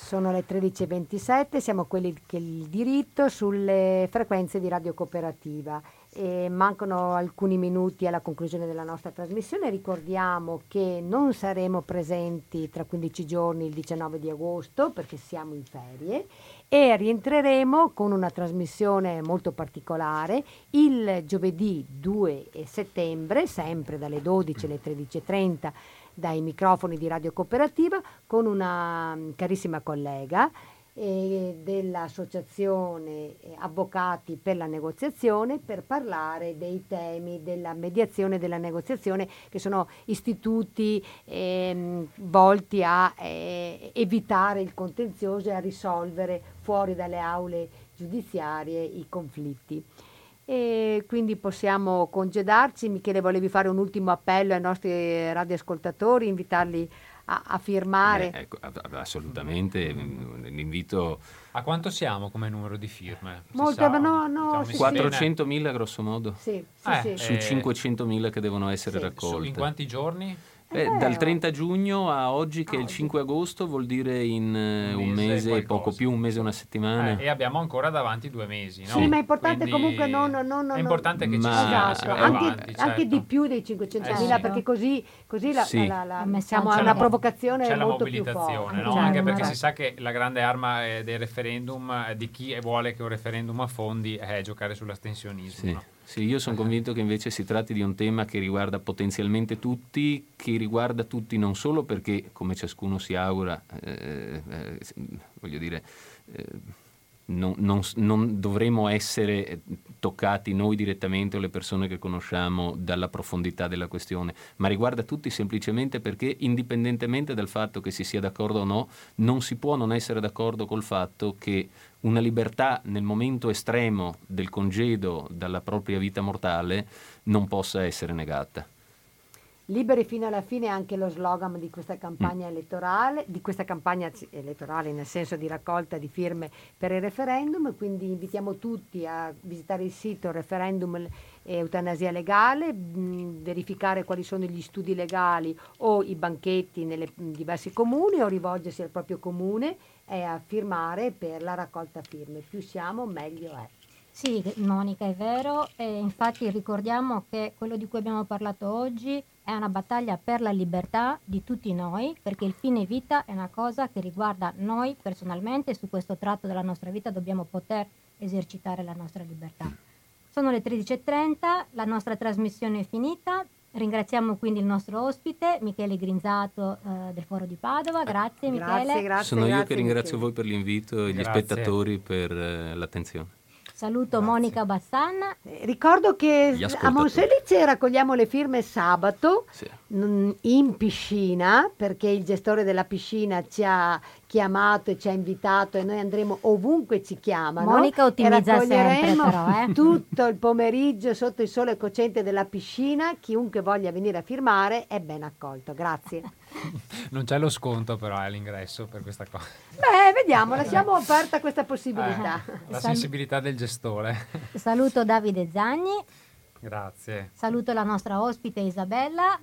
Sono le 13.27, siamo quelli che il diritto sulle frequenze di Radio Cooperativa. E mancano alcuni minuti alla conclusione della nostra trasmissione. Ricordiamo che non saremo presenti tra 15 giorni il 19 di agosto perché siamo in ferie e rientreremo con una trasmissione molto particolare il giovedì 2 settembre, sempre dalle 12 alle 13.30 dai microfoni di Radio Cooperativa con una mm, carissima collega eh, dell'Associazione eh, Avvocati per la Negoziazione per parlare dei temi della mediazione e della negoziazione che sono istituti ehm, volti a eh, evitare il contenzioso e a risolvere fuori dalle aule giudiziarie i conflitti. E quindi possiamo congedarci. Michele, volevi fare un ultimo appello ai nostri radioascoltatori, invitarli a, a firmare. Eh, ecco, assolutamente, mm, l'invito A quanto siamo come numero di firme? Molte, ma no, no, Siamo sì, messi bene? 400.000 grosso modo Sì, sì, Eh, sì. su Eh, 500.000 che devono essere sì. Su- raccolte. in quanti giorni? Beh, Eh, dal 30 giugno a oggi, che è il oggi. 5 agosto, vuol dire in eh, Un un mese e mese, poco più, un mese e una settimana. Eh, e abbiamo ancora davanti due mesi, no? Sì, ma è importante Quindi comunque non- non- non- È importante che ci Ma- sia, Esatto, anche, avanti, anche certo. di più dei 500.000 Eh sì. perché così, così la, Sì. la- la- messaggio siamo a è- una provocazione C'è la molto più mobilitazione, forte. no? Certo, anche perché certo. si sa che la grande arma eh, del referendum, eh, di chi vuole che un referendum affondi, è giocare sull'astensionismo. Sì, no? Sì, io sono convinto che invece si tratti di un tema che riguarda potenzialmente tutti, che riguarda tutti non solo perché, come ciascuno si augura, eh, eh, s- voglio dire, eh, non, non, non, dovremo essere toccati noi direttamente o le persone che conosciamo dalla profondità della questione, ma riguarda tutti semplicemente perché indipendentemente dal fatto che si sia d'accordo o no, non si può non essere d'accordo col fatto che una libertà nel momento estremo del congedo dalla propria vita mortale non possa essere negata. Liberi fino alla fine è anche lo slogan di questa campagna mm. elettorale, di questa campagna elettorale nel senso di raccolta di firme per il referendum, quindi invitiamo tutti a visitare il sito referendum eutanasia legale, mh, mm, verificare quali sono gli studi legali o i banchetti nei diversi comuni o rivolgersi al proprio comune e a firmare per la raccolta firme. Più siamo meglio è. Sì, Monica, è vero, e infatti ricordiamo che quello di cui abbiamo parlato oggi è una battaglia per la libertà di tutti noi, perché il fine vita è una cosa che riguarda noi personalmente e su questo tratto della nostra vita dobbiamo poter esercitare la nostra libertà. Sono le 13.30, la nostra trasmissione è finita. Ringraziamo quindi il nostro ospite, Michele Grinzato eh, del Foro di Padova. Grazie, Michele. Grazie, grazie, Sono grazie, io che ringrazio Michele. voi per l'invito e gli Grazie. spettatori per eh, l'attenzione. Saluto Monica Bassanna. Eh, Ricordo che a. Monselice raccogliamo le firme sabato Sì. mm, in piscina perché il gestore della piscina ci ha chiamato e ci ha invitato e noi andremo ovunque ci chiamano. Monica ottimizza sempre, raccoglieremo però, eh. tutto il pomeriggio sotto il sole cocente della piscina. Chiunque voglia venire a firmare è ben accolto. Grazie. Non c'è lo sconto però è all'ingresso per questa cosa. Beh, vediamo, lasciamo aperta questa possibilità. La Sal- sensibilità del gestore. Saluto Davide Zagni. Grazie. Saluto la nostra ospite Isabella.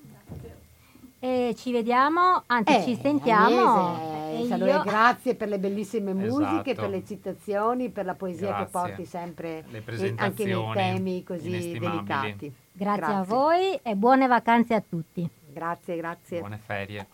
E ci vediamo, anzi Eh, ci sentiamo. Agnese, E io- grazie per le bellissime musiche, Esatto. per le citazioni, per la poesia Grazie. che porti sempre Le eh, anche nei temi così delicati. Grazie, a Grazie. voi e buone vacanze a tutti. Grazie, grazie. Buone ferie.